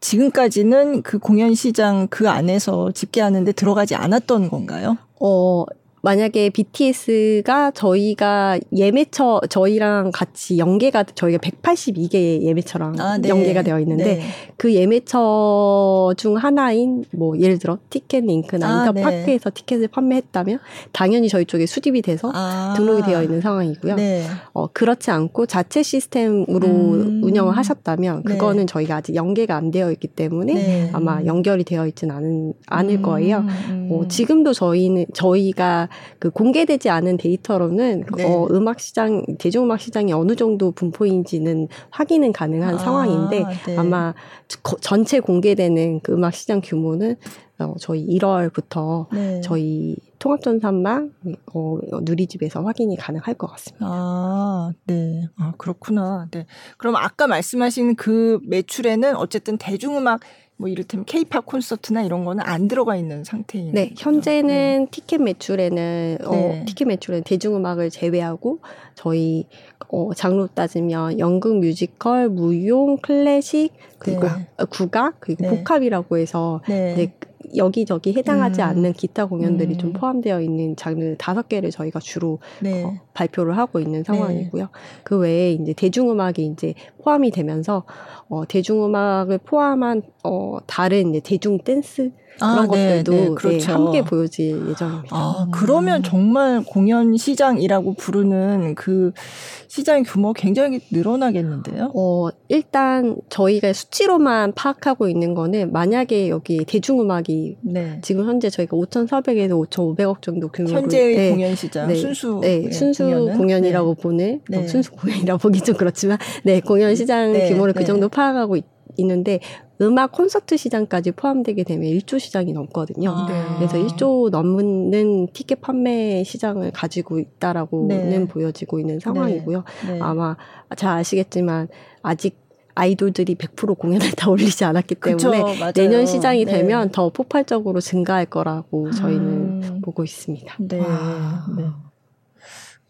지금까지는 그 공연 시장 그 안에서 집계하는데 들어가지 않았던 건가요? 어, 만약에 BTS가 저희가 예매처 저희랑 같이 연계가 저희가 182개 예매처랑 아, 네. 연계가 되어 있는데 그 예매처 중 하나인 뭐 예를 들어 티켓 링크나 아, 인터파크에서 티켓을 판매했다면 당연히 저희 쪽에 수집이 돼서 아. 등록이 되어 있는 상황이고요. 네. 어, 그렇지 않고 자체 시스템으로 음. 운영을 하셨다면 네. 그거는 저희가 아직 연계가 안 되어 있기 때문에 네. 아마 연결이 되어 있진 않은, 않을 거예요. 음. 어, 지금도 저희는 저희가 그 공개되지 않은 데이터로는 네. 어, 음악 시장 대중음악 시장이 어느 정도 분포인지는 확인은 가능한 아, 상황인데 네. 아마 거- 전체 공개되는 그 음악 시장 규모는 어, 저희 1월부터 네. 저희 통합전산망 어, 누리집에서 확인이 가능할 것 같습니다. 아, 네. 아, 그렇구나. 네. 그럼 아까 말씀하신 그 매출에는 어쨌든 대중음악 뭐 이를테면 케이팝 콘서트나 이런 거는 안 들어가 있는 상태인 네, 거죠? 현재는 티켓 매출에는 어, 네. 티켓 매출은 대중음악을 제외하고 저희 어, 장르 따지면 연극, 뮤지컬, 무용, 클래식 그리고 네. 어, 국악 그리고 네. 복합이라고 해서 네. 여기저기 해당하지 음. 않는 기타 공연들이 음. 좀 포함되어 있는 장르 다섯 개를 저희가 주로 네. 어, 발표를 하고 있는 상황이고요. 그 외에 이제 대중음악이 이제 포함이 되면서 어, 대중음악을 포함한 어, 다른 이제 대중 댄스 그런 아, 네, 것들도 네, 네, 그렇죠. 함께 보여질 예정입니다. 아, 그러면 정말 공연 시장이라고 부르는 그 시장 규모 굉장히 늘어나겠는데요? 어, 일단 저희가 수치로만 파악하고 있는 거는 만약에 여기 대중음악이 네. 지금 현재 저희가 5,400에서 5,500억 정도 규모로 현재의 네, 공연 시장 네, 순수 순수? 공연이라고 보는 네. 어, 순수 공연이라고 보기 좀 그렇지만 네 공연 시장 네, 규모를 네. 그 정도 파악하고 있, 있는데 음악 콘서트 시장까지 포함되게 되면 1조 시장이 넘거든요. 아. 네. 그래서 1조 넘는 티켓 판매 시장을 가지고 있다라고는 네. 보여지고 있는 상황이고요. 네. 아마 잘 아시겠지만 아직 아이돌들이 100% 공연을 다 올리지 않았기 그쵸, 때문에 맞아요. 내년 시장이 네. 되면 더 폭발적으로 증가할 거라고 저희는 음. 보고 있습니다. 네. 와.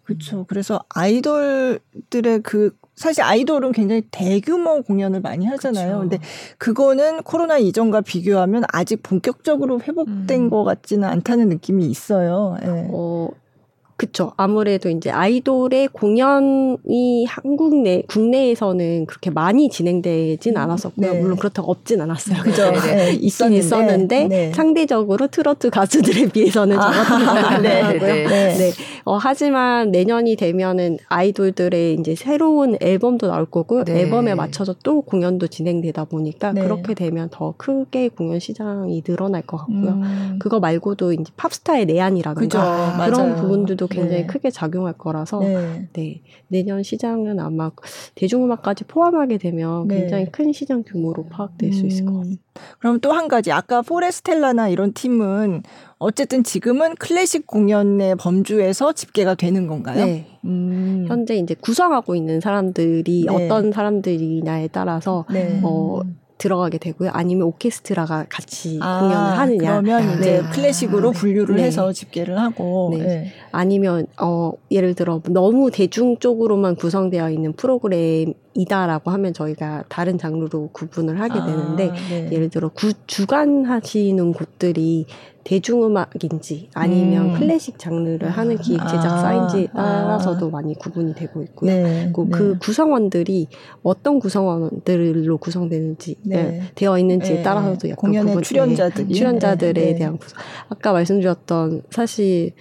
네. 그렇죠. 그래서 아이돌들의 그 사실 아이돌은 굉장히 대규모 공연을 많이 하잖아요. 그쵸. 근데 그거는 코로나 이전과 비교하면 아직 본격적으로 회복된 음. 것 같지는 않다는 느낌이 있어요. 예. 어, 그쵸. 아무래도 이제 아이돌의 공연이 한국 내, 국내에서는 그렇게 많이 진행되진 음, 않았었고요. 네. 물론 그렇다고 없진 않았어요. 그죠. 예, 있긴 있었는데 네. 상대적으로 트로트 가수들에 비해서는 아, 적었던 네, 것 같고요. 네. 네. 네. 어, 하지만 내년이 되면은 아이돌들의 이제 새로운 앨범도 나올 거고 네. 앨범에 맞춰서 또 공연도 진행되다 보니까 네. 그렇게 되면 더 크게 공연 시장이 늘어날 것 같고요. 음. 그거 말고도 이제 팝스타의. 내한이라든가 그런 맞아요. 부분들도 굉장히 네. 크게 작용할 거라서 네. 네. 내년 시장은 아마 대중음악까지 포함하게 되면 네. 굉장히 큰 시장 규모로 파악될 수 있을 것 같아요. 음. 그럼 또 한 가지 아까 포레스텔라나 이런 팀은 어쨌든 지금은 클래식 공연의 범주에서 집계가 되는 건가요? 네. 음. 현재 이제 구성하고 있는 사람들이 네. 어떤 사람들이냐에 따라서 네. 어, 들어가게 되고요. 아니면 오케스트라가 같이 아, 공연을 하느냐. 그러면 이제 네. 클래식으로 분류를 네. 해서 집계를 하고 네. 네. 아니면 어 예를 들어 너무 대중 쪽으로만 구성되어 있는 프로그램 이다라고 하면 저희가 다른 장르로 구분을 하게 아, 되는데 네. 예를 들어 구, 주관하시는 곳들이 대중음악인지 아니면 음. 클래식 장르를 하는 기획 아, 제작사인지에 아. 따라서도 많이 구분이 되고 있고요. 네. 그리고 네. 그 구성원들이 어떤 구성원들로 구성되는지 네. 네, 되어 있는지에 네. 따라서도 약간 공연의 구분- 출연자들이 네, 출연자들에 네, 네. 대한 구성. 아까 말씀드렸던 사실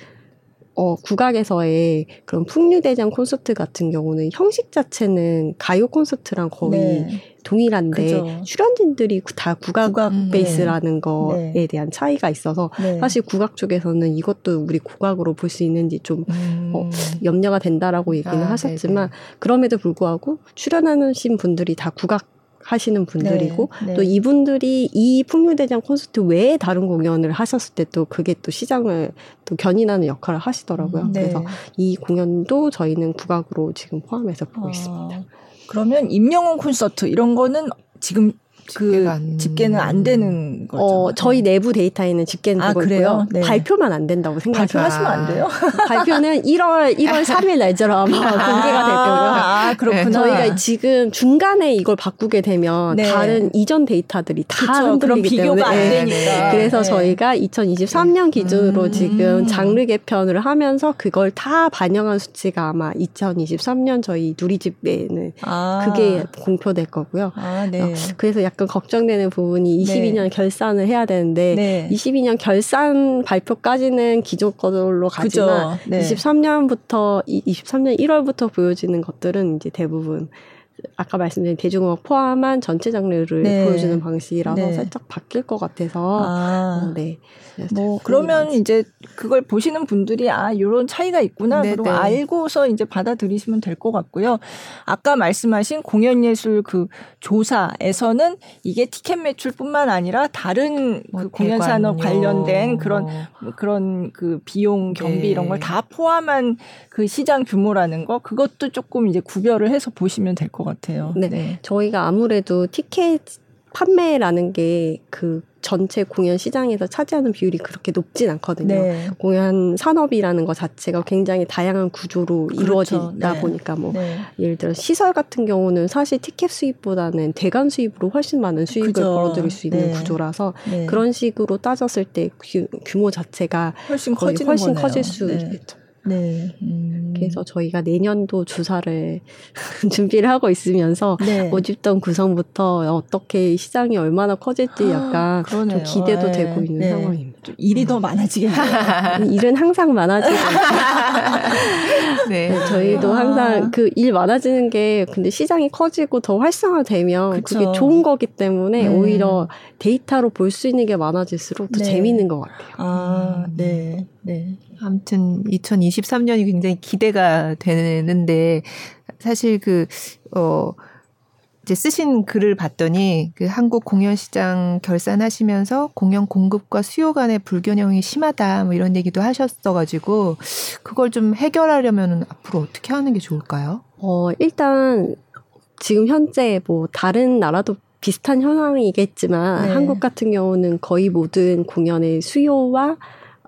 어, 국악에서의 그런 풍류대장 콘서트 같은 경우는 형식 자체는 가요 콘서트랑 거의 네. 동일한데 그죠. 출연진들이 구- 다 국악 국악 음, 베이스라는 거에 네. 대한 차이가 있어서 네. 사실 국악 쪽에서는 이것도 우리 국악으로 볼 수 있는지 좀 음. 어, 염려가 된다라고 얘기는 아, 하셨지만 그럼에도 불구하고 출연하신 분들이 다 국악 하시는 분들이고 네, 네. 또 이분들이 이 풍류대장 콘서트 외에 다른 공연을 하셨을 때 또 그게 또 시장을 또 견인하는 역할을 하시더라고요. 네. 그래서 이 공연도 저희는 국악으로 지금 포함해서 보고 아, 있습니다. 그러면 임영웅 콘서트 이런 거는 지금 그 안- 집계는 안 되는 거죠. 어, 저희 내부 데이터에는 집계는 아, 그래요? 있고요. 네. 발표만 안 된다고 생각해요. 발표하시면 안 돼요? 발표는 1월 1월 3일 날짜로 아마 공개가 될 거고요. 아, 그렇구나. 저희가 지금 중간에 이걸 바꾸게 되면 네. 다른 이전 데이터들이 다 그쵸, 흔들리기 비교가 때문에 안 네. 되니까. 그래서 네. 저희가 2023년 기준으로 음. 지금 장르 개편을 하면서 그걸 다 반영한 수치가 아마 2023년 저희 누리집에는 아. 그게 공표될 거고요. 아, 네. 어, 그래서 약간 걱정되는 부분이 22년 결산을 해야 되는데 네. 22년 결산 발표까지는 기존 거로 가지만. 네. 23년부터 23년 1월부터 보여지는 것들은 이제 대부분 아까 말씀드린 대중음악 포함한 전체 장르를 네. 보여주는 방식이라서 네. 살짝 바뀔 것 같아서 아. 어, 네. 뭐 그러면 이제 그걸 보시는 분들이 아 이런 차이가 있구나 네, 그리고 네. 알고서 이제 받아들이시면 될 것 같고요. 아까 말씀하신 공연예술 그 조사에서는 이게 티켓 매출뿐만 아니라 다른 뭐 그 공연 산업 관련된 그런 뭐. 그런 그 비용 경비 네. 이런 걸 다 포함한 그 시장 규모라는 거 그것도 조금 이제 구별을 해서 보시면 될 것 같아요. 네. 저희가 아무래도 티켓 판매라는 게 그 전체 공연 시장에서 차지하는 비율이 그렇게 높진 않거든요. 네. 공연 산업이라는 것 자체가 굉장히 다양한 구조로 그렇죠. 이루어지다 네. 보니까 뭐 네. 예를 들어 시설 같은 경우는 사실 티켓 수입보다는 대관 수입으로 훨씬 많은 수익을 그죠. 벌어들일 수 있는 네. 구조라서 네. 그런 식으로 따졌을 때 규, 규모 자체가 훨씬 커지는 훨씬 거네요. 커질 수 네. 있겠죠. 네. 음. 그래서 저희가 내년도 주사를 준비를 하고 있으면서 네. 모집던 구성부터 어떻게 시장이 얼마나 커질지 약간 좀. 기대도 네. 되고 있는 네. 상황입니다. 좀 일이 더 많아지겠네요. 일은 항상 많아지고 네. 네, 저희도 아. 항상 그 일 많아지는 게 근데 시장이 커지고 더 활성화되면 그쵸. 그게 좋은 거기 때문에 음. 오히려 데이터로 볼 수 있는 게 많아질수록 더 네. 재밌는 것 같아요. 아, 네. 네. 아무튼 2023년이 굉장히 기대가 되는데 사실 그 어. 이제 쓰신 글을 봤더니 그 한국 공연 시장 결산하시면서 공연 공급과 수요 간의 불균형이 심하다 뭐 이런 얘기도 하셨어가지고 그걸 좀 해결하려면 앞으로 어떻게 하는 게 좋을까요? 어, 일단 지금 현재 뭐 다른 나라도 비슷한 현황이겠지만 네. 한국 같은 경우는 거의 모든 공연의 수요와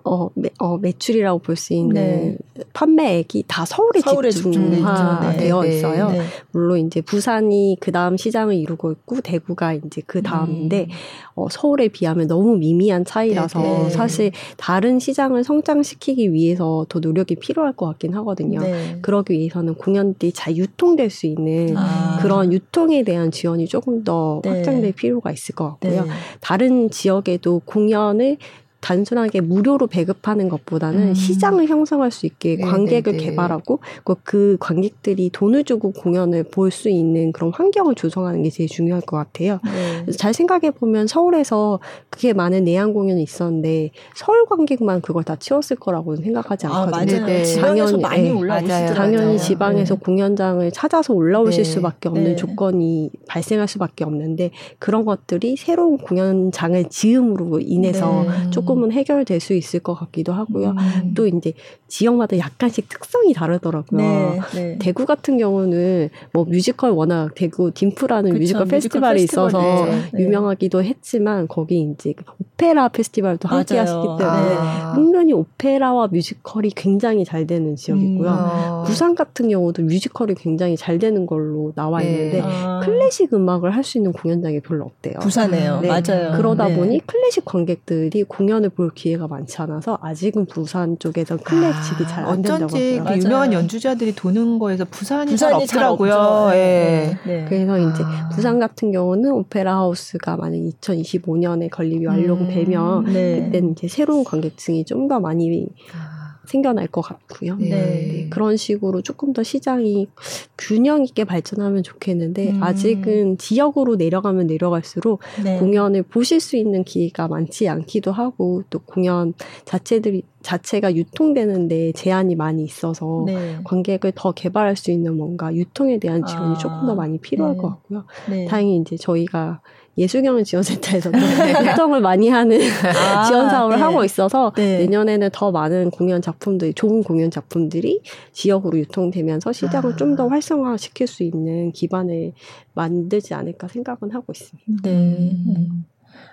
어, 매, 어, 매출이라고 볼 수 있는 네. 판매액이 다 서울에, 서울에. 집중되어 네. 있어요. 네. 물론 이제 부산이 그 다음 시장을 이루고 있고 대구가 이제 그 다음인데 음. 어, 서울에 비하면 너무 미미한 차이라서 네, 네. 사실 다른 시장을 성장시키기 위해서 더 노력이 필요할 것 같긴 하거든요. 네. 그러기 위해서는 공연들이 잘 유통될 수 있는 아. 그런 유통에 대한 지원이 조금 더 네. 확장될 필요가 있을 것 같고요. 네. 다른 지역에도 공연을 단순하게 무료로 배급하는 것보다는 음. 시장을 형성할 수 있게 네, 관객을 네, 네. 개발하고 그- 그 관객들이 돈을 주고 공연을 볼 수 있는 그런 환경을 조성하는 게 제일 중요할 것 같아요. 네. 그래서 잘 생각해 보면 서울에서 그게 많은 내한 공연이 있었는데 서울 관객만 그걸 다 채웠을 거라고는 생각하지 아, 않거든요. 맞아요. 네, 당연히, 많이 네. 올라오시더라고요. 당연히 지방에서 네. 공연장을 찾아서 올라오실 네. 수밖에 없는 네. 조건이 발생할 수밖에 없는데 그런 것들이 새로운 공연장을 지음으로 인해서 네. 조금은 해결될 수 있을 것 같기도 하고요. 음. 또 이제 지역마다 약간씩 특성이 다르더라고요. 네. 네. 대구 같은 경우는 뭐 뮤지컬 워낙 대구 딤프라는 그쵸, 뮤지컬 뮤지컬 페스티벌이 있어서 페스티벌이죠. 네. 유명하기도 했지만 거기 이제 오페라 페스티벌도 함께. 하시기 때문에 네. 아. 은근히 오페라와 뮤지컬이 굉장히 잘 되는 지역이고요. 음. 어. 부산 같은 경우도 뮤지컬이 굉장히 잘 되는 걸로 나와 네. 있는데 아. 클래식 음악을 할 수 있는 공연장이 별로 없대요. 부산에요. 네. 맞아요. 그러다 네. 보니 클래식 관객들이 공연 을 볼 기회가 많지 않아서 아직은 부산 쪽에서 클래식이 잘안 된다고 어쩐지. 그. 유명한 연주자들이 도는 거에서 부산이, 잘 부산이 잘 없더라고요. 없죠. 예. 네. 그래서 이제 아. 부산 같은 경우는 오페라 하우스가 만약 2025년에 건립이 완료되면 음. 네. 그때는 이제 새로운 관객층이 좀 더 많이 아. 생겨날 것 같고요. 네. 네, 그런 식으로 조금 더 시장이 균형 있게 발전하면 좋겠는데 음. 아직은 지역으로 내려가면 내려갈수록 네. 공연을 보실 수 있는 기회가 많지 않기도 하고 또 공연 자체들이 자체가 유통되는데 제한이 많이 있어서 네. 관객을 더 개발할 수 있는 뭔가 유통에 대한 지원이 아, 조금 더 많이 필요할 네. 것 같고요. 네. 다행히 이제 저희가 예술경영 지원센터에서도 유통을 많이 하는 아, 지원 사업을 네. 하고 있어서 네. 내년에는 더 많은 공연 작품들이 좋은 공연 작품들이 지역으로 유통되면서 시장을 아. 좀더 활성화시킬 수 있는 기반을 만들지 않을까 생각은 하고 있습니다. 네. 음.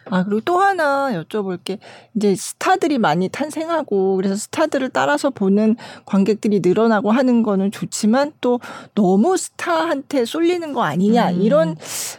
아, 그리고 또 하나 여쭤볼 게, 이제 스타들이 많이 탄생하고, 그래서 스타들을 따라서 보는 관객들이 늘어나고 하는 거는 좋지만, 또 너무 스타한테 쏠리는 거 아니냐, 음. 이런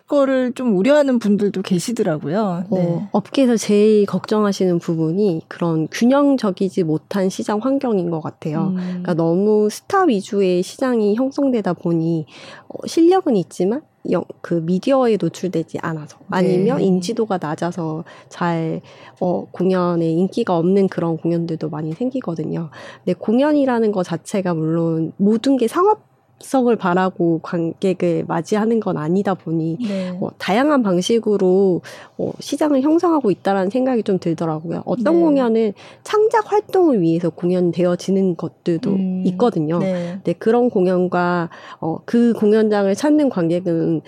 거를 좀 우려하는 분들도 계시더라고요. 네. 어, 업계에서 제일 걱정하시는 부분이 그런 균형적이지 못한 시장 환경인 것 같아요. 음. 그러니까 너무 스타 위주의 시장이 형성되다 보니 어, 실력은 있지만 영, 그 미디어에 노출되지 않아서 아니면 네. 인지도가 낮아서 잘 어, 공연에 인기가 없는 그런 공연들도 많이 생기거든요. 근데 공연이라는 것 자체가 물론 모든 게 상업 성을 바라고 관객을 맞이하는 건 아니다 보니 네. 어, 다양한 방식으로 어, 시장을 형성하고 있다라는 생각이 좀 들더라고요. 어떤 네. 공연은 창작 활동을 위해서 공연되어지는 것들도 음. 있거든요. 네. 네, 그런 공연과 어, 그 공연장을 찾는 관객은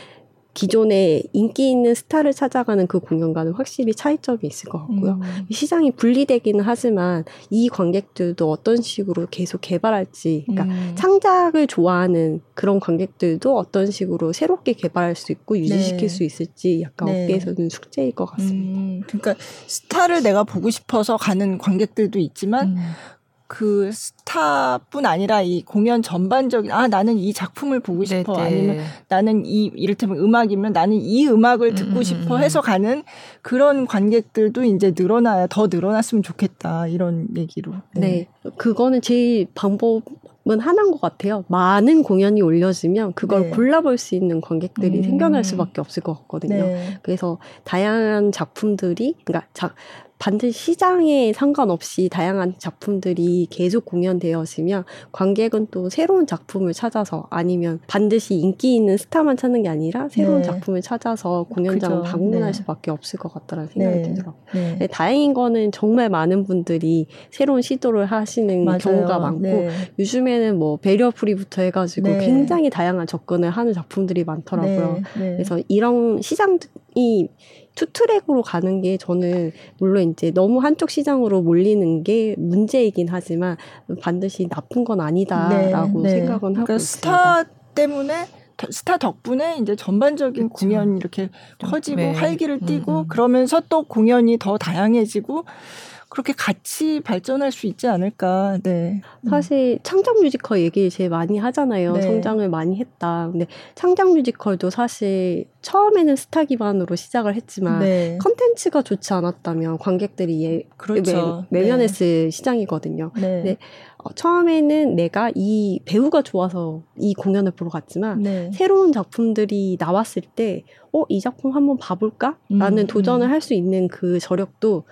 기존에 인기 있는 스타를 찾아가는 그 공연과는 확실히 차이점이 있을 것 같고요. 음. 시장이 분리되기는 하지만 이 관객들도 어떤 식으로 계속 개발할지, 그러니까 음. 창작을 좋아하는 그런 관객들도 어떤 식으로 새롭게 개발할 수 있고 유지시킬 네. 수 있을지 약간 네. 업계에서는 숙제일 것 같습니다. 음, 그러니까 스타를 내가 보고 싶어서 가는 관객들도 있지만 음. 그 스타뿐 아니라 이 공연 전반적인 아 나는 이 작품을 보고 싶어 네, 네. 아니면 나는 이 이를테면 음악이면 나는 이 음악을 듣고 음, 음, 싶어 음. 해서 가는 그런 관객들도 이제 늘어나야 더 늘어났으면 좋겠다 이런 얘기로 네. 그거는 제일 방법은 하나인 것 같아요. 많은 공연이 올려지면 그걸 네. 골라볼 수 있는 관객들이 음. 생겨날 수밖에 없을 것 같거든요. 네. 그래서 다양한 작품들이, 그러니까 자, 반드시 시장에 상관없이 다양한 작품들이 계속 공연되어지면 관객은 또 새로운 작품을 찾아서 아니면 반드시 인기 있는 스타만 찾는 게 아니라 새로운 네. 작품을 찾아서 공연장을 그죠. 방문할 네. 수밖에 없을 것 같다는 생각이 네. 들더라고요. 네. 네, 다행인 거는 정말 많은 분들이 새로운 시도를 하시는 맞아요. 경우가 많고 네. 요즘에는 뭐 배리어프리부터 해가지고 네. 굉장히 다양한 접근을 하는 작품들이 많더라고요. 그래서 이런 시장 이 투트랙으로 가는 게 저는 물론 이제 너무 한쪽 시장으로 몰리는 게 문제이긴 하지만 반드시 나쁜 건 아니다라고 네, 네. 생각은 하고 그러니까 있습니다. 스타 때문에 더- 스타 덕분에 이제 전반적인 그쵸. 공연 이렇게 좀, 커지고 네. 활기를 음, 띠고 음. 그러면서 또 공연이 더 다양해지고 그렇게 같이 발전할 수 있지 않을까. 네. 사실 창작 뮤지컬 얘기 제일 많이 하잖아요. 네. 성장을 많이 했다. 근데 창작 뮤지컬도 사실 처음에는 스타 기반으로 시작을 했지만 네. 컨텐츠가 좋지 않았다면 관객들이 예, 그렇죠. 외, 외면했을 시장이거든요. 네. 네. 어, 처음에는 내가 이 배우가 좋아서 이 공연을 보러 갔지만 네. 새로운 작품들이 나왔을 때, 어, 이 작품 한번 봐볼까? 라는 음, 도전을 음. 할수 있는 그 저력도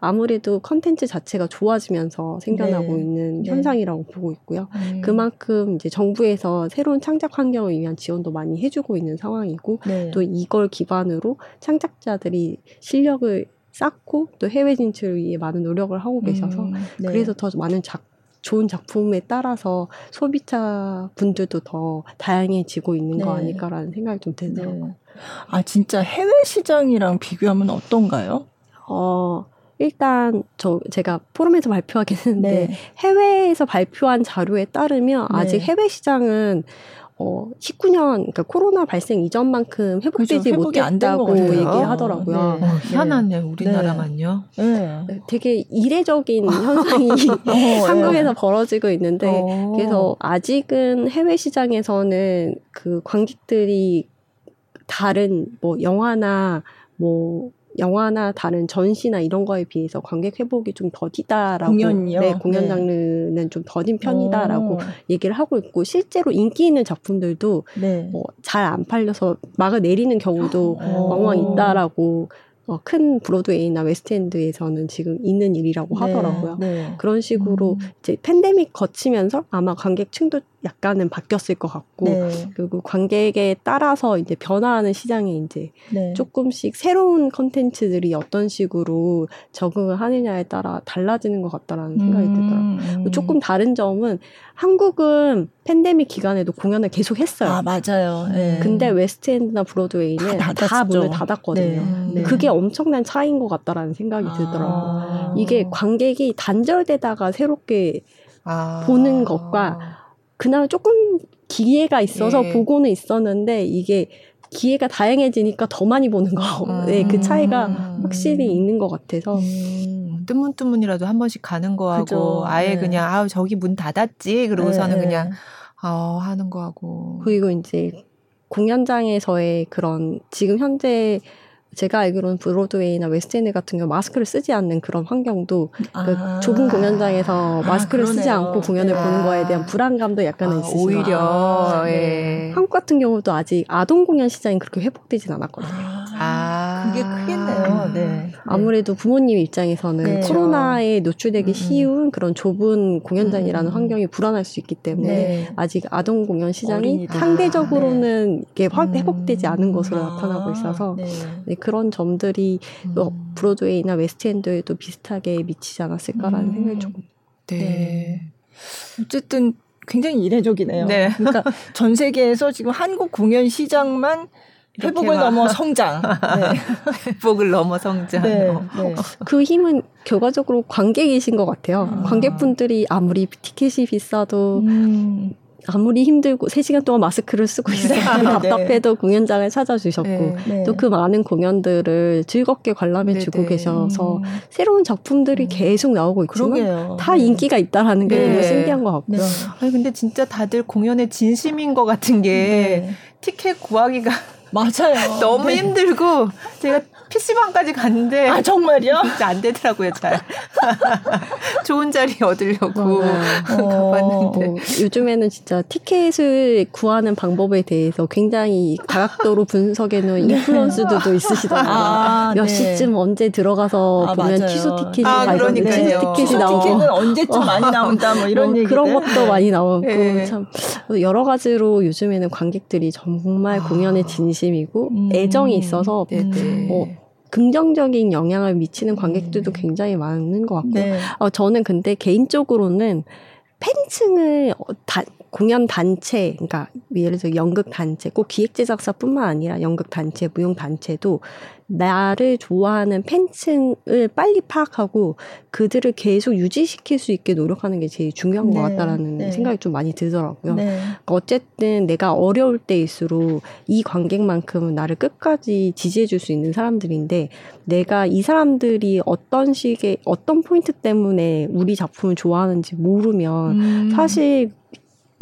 아무래도 컨텐츠 자체가 좋아지면서 생겨나고 네. 있는 네. 현상이라고 보고 있고요. 음. 그만큼 이제 정부에서 새로운 창작 환경을 위한 지원도 많이 해주고 있는 상황이고, 네. 또 이걸 기반으로 창작자들이 실력을 쌓고 또 해외 진출을 위해 많은 노력을 하고 계셔서 음, 네. 그래서 더 많은 작, 좋은 작품에 따라서 소비자 분들도 더 다양해지고 있는 거 네. 아닐까라는 생각이 좀 들더라고요. 네. 아 진짜 해외 시장이랑 비교하면 어떤가요? 어, 일단 저 제가 포럼에서 발표하긴 했는데 네. 해외에서 발표한 자료에 따르면 네. 아직 해외 시장은 어, 19년 그러니까 코로나 발생 이전만큼 회복되지 그죠. 안된것 못했다고. 얘기하더라고요. 네. 어, 희한하네 우리나라만요. 네. 되게 이례적인 현상이 어, 한국에서 벌어지고 있는데 어. 그래서 아직은 해외 시장에서는 그 관객들이 다른 뭐 영화나 뭐 영화나 다른 전시나 이런 거에 비해서 관객 회복이 좀 더디다라고 공연이요? 네, 공연 네. 장르는 좀 더딘 편이다라고 어, 얘기를 하고 있고 실제로 인기 있는 작품들도 네. 뭐 잘안 팔려서 막을 내리는 경우도 어. 왕왕 있다라고 어, 큰 브로드웨이나 웨스트엔드에서는 지금 있는 일이라고 하더라고요. 네. 그런 식으로 음. 이제 팬데믹 거치면서 아마 관객층도 약간은 바뀌었을 것 같고 네. 그리고 관객에 따라서 이제 변화하는 시장에 이제 네. 조금씩 새로운 컨텐츠들이 어떤 식으로 적응을 하느냐에 따라 달라지는 것 같다라는 생각이 들더라고요. 음, 음. 조금 다른 점은 한국은 팬데믹 기간에도 공연을 계속 했어요. 아 맞아요. 네. 근데 웨스트엔드나 브로드웨이는 다 다, 닫았죠. 문을 닫았거든요. 네. 네. 그게 엄청난 차이인 것 같다라는 생각이 들더라고요. 아. 이게 관객이 단절되다가 새롭게 아. 보는 것과 그나마 조금 기회가 있어서 예. 보고는 있었는데 이게 기회가 다양해지니까 더 많이 보는 거. 음. 네, 그 차이가 음. 확실히 있는 것 같아서. 음. 뜨문뜨문이라도 한 번씩 가는 거하고 그죠. 아예 네. 그냥 아 저기 문 닫았지 그러고서는 네, 그냥 네. 어 하는 거하고 그리고 이제 공연장에서의 그런 지금 현재 제가 알기로는 브로드웨이나 웨스트엔드 같은 경우 마스크를 쓰지 않는 그런 환경도 그 아. 좁은 공연장에서 아, 마스크를 쓰지 그러네요. 않고 공연을 네. 보는 거에 대한 아. 불안감도 약간은 아, 있으시죠. 오히려 아, 예. 네. 한국 같은 경우도 아직 아동 공연 시장이 그렇게 회복되진 않았거든요. 아 그게 크겠네요. 네. 아무래도 부모님 입장에서는 네. 코로나에 노출되기 음, 음. 쉬운 그런 좁은 공연장이라는 음. 환경이 불안할 수 있기 때문에 네. 아직 아동 공연 시장이 어린이들. 상대적으로는 이게 확 음. 회복되지 않은 것으로 아, 나타나고 있어서 네. 네, 그런 점들이 음. 어, 브로드웨이나 웨스트엔드에도 비슷하게 미치지 않았을까라는 음. 생각이 조금 네. 네. 어쨌든 굉장히 이례적이네요. 네. 그러니까 전 세계에서 지금 한국 공연 시장만 회복을 넘어 성장. 네. 회복을 넘어 성장. 네. 어. 네. 그 힘은 결과적으로 관객이신 것 같아요. 아. 관객분들이 아무리 티켓이 비싸도 음. 아무리 힘들고 3시간 동안 마스크를 쓰고 있어도 네. 답답해도 공연장을 찾아주셨고 네. 네. 또그 많은 공연들을 즐겁게 관람해 주고 네네. 계셔서 음. 새로운 작품들이 음. 계속 나오고 있지만 그러게요. 다 네. 인기가 있다라는 게 네. 너무 신기한 것 같고요. 네. 아니 근데 진짜 다들 공연에 진심인 것 같은 게 네. 티켓 구하기가 맞아요. 너무 네. 힘들고 제가 PC방까지 갔는데 아 정말요? 진짜 안 되더라고요 잘 좋은 자리 얻으려고 맞아요. 가봤는데 어, 요즘에는 진짜 티켓을 구하는 방법에 대해서 굉장히 다각도로 분석해 놓은 인플루언스들도 있으시더라고요. 아, 몇 네. 시쯤 언제 들어가서 아, 보면 맞아요. 취소 티켓이 아, 그러니까요. 취소 티켓이 나오고 티켓은 언제쯤 많이 나온다 뭐 이런 뭐 그런 것도 많이 나오고 네. 참 여러 가지로 요즘에는 관객들이 정말 아. 공연에 진 심이고 음. 애정이 있어서 네네 어, 긍정적인 영향을 미치는 관객들도 굉장히 많은 것 같고 네. 어, 저는 근데 개인적으로는 팬층을 어, 다, 공연 단체, 그러니까 예를 들어 연극 단체, 꼭 기획 제작사뿐만 아니라 연극 단체, 무용 단체도 나를 좋아하는 팬층을 빨리 파악하고 그들을 계속 유지시킬 수 있게 노력하는 게 제일 중요한 것 네, 같다라는 네. 생각이 좀 많이 들더라고요. 네. 그러니까 어쨌든 내가 어려울 때일수록 이 관객만큼은 나를 끝까지 지지해줄 수 있는 사람들인데 내가 이 사람들이 어떤 식의 어떤 포인트 때문에 우리 작품을 좋아하는지 모르면 음. 사실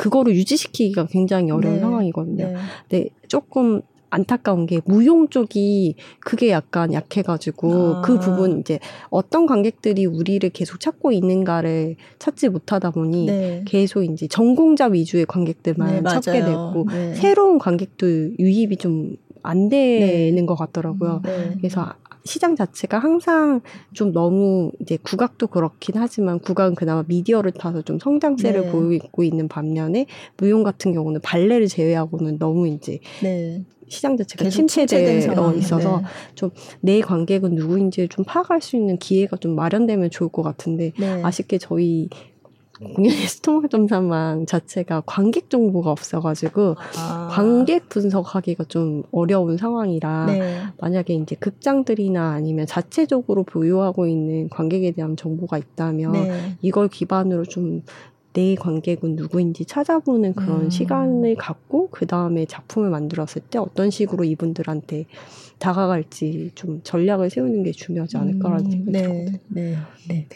그거를 유지시키기가 굉장히 어려운 네. 상황이거든요. 네. 근데 조금 안타까운 게 무용 쪽이 그게 약간 약해가지고 아. 그 부분 이제 어떤 관객들이 우리를 계속 찾고 있는가를 찾지 못하다 보니 네. 계속 이제 전공자 위주의 관객들만 네, 찾게. 됐고 네. 새로운 관객도 유입이 좀 안 되는 네. 것 같더라고요. 네. 그래서 시장 자체가 항상 좀 너무 이제 국악도 그렇긴 하지만 국악은 그나마 미디어를 타서 좀 성장세를 네. 보이고 있는 반면에 무용 같은 경우는 발레를 제외하고는 너무 이제 네. 시장 자체가 침체되어. 있어서 네. 내 관객은 누구인지를 좀 파악할 수 있는 기회가 좀 마련되면 좋을 것 같은데 네. 아쉽게 저희 공연의 스토마점사망 자체가 관객 정보가 없어가지고 아. 관객 분석하기가 좀 어려운 상황이라 네. 만약에 이제 극장들이나 아니면 자체적으로 보유하고 있는 관객에 대한 정보가 있다면 네. 이걸 기반으로 좀내 관객은 누구인지 찾아보는 그런 음. 시간을 갖고 그 다음에 작품을 만들었을 때 어떤 식으로 이분들한테 다가갈지 좀 전략을 세우는 게 중요하지 않을까라는 음, 생각이 네. 들거든요. 네. 네.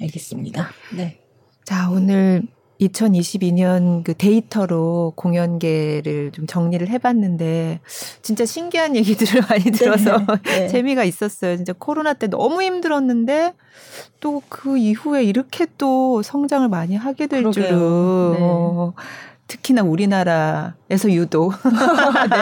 알겠습니다. 네. 자, 오늘 2022년 그 데이터로 공연계를 좀 정리를 해봤는데, 진짜 신기한 얘기들을 많이 들어서 네. 재미가 있었어요. 진짜 코로나 때 너무 힘들었는데, 또 그 이후에 이렇게 또 성장을 많이 하게 될 그러게요. 줄은. 네. 어, 특히나 우리나라에서 유독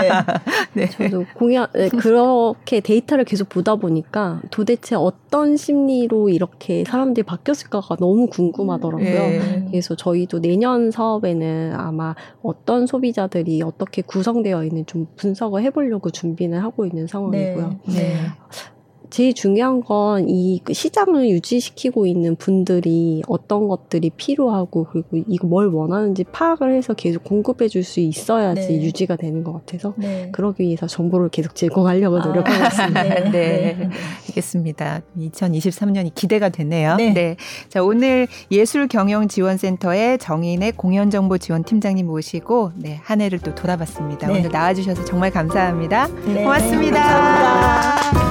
네. 네. 저도 공연 네, 그렇게 데이터를 계속 보다 보니까 도대체 어떤 심리로 이렇게 사람들이 바뀌었을까가 너무 궁금하더라고요. 네. 그래서 저희도 내년 사업에는 아마 어떤 소비자들이 어떻게 구성되어 있는 좀 분석을 해보려고 준비를 하고 있는 상황이고요. 제일 중요한 건 이 시장을 유지시키고 있는 분들이 어떤 것들이 필요하고 그리고 이거 뭘 원하는지 파악을 해서 계속 공급해 줄 수 있어야지 네. 유지가 되는 것 같아서 네. 그러기 위해서 정보를 계속 제공하려고 아, 노력하고 있습니다. 네. 네. 알겠습니다. 2023년이 기대가 되네요. 네. 네. 자, 오늘 예술경영지원센터의 정인의 공연정보 지원팀장님 모시고 네, 한 해를 또 돌아봤습니다. 네. 오늘 나와주셔서 정말 감사합니다. 네. 고맙습니다. 감사합니다.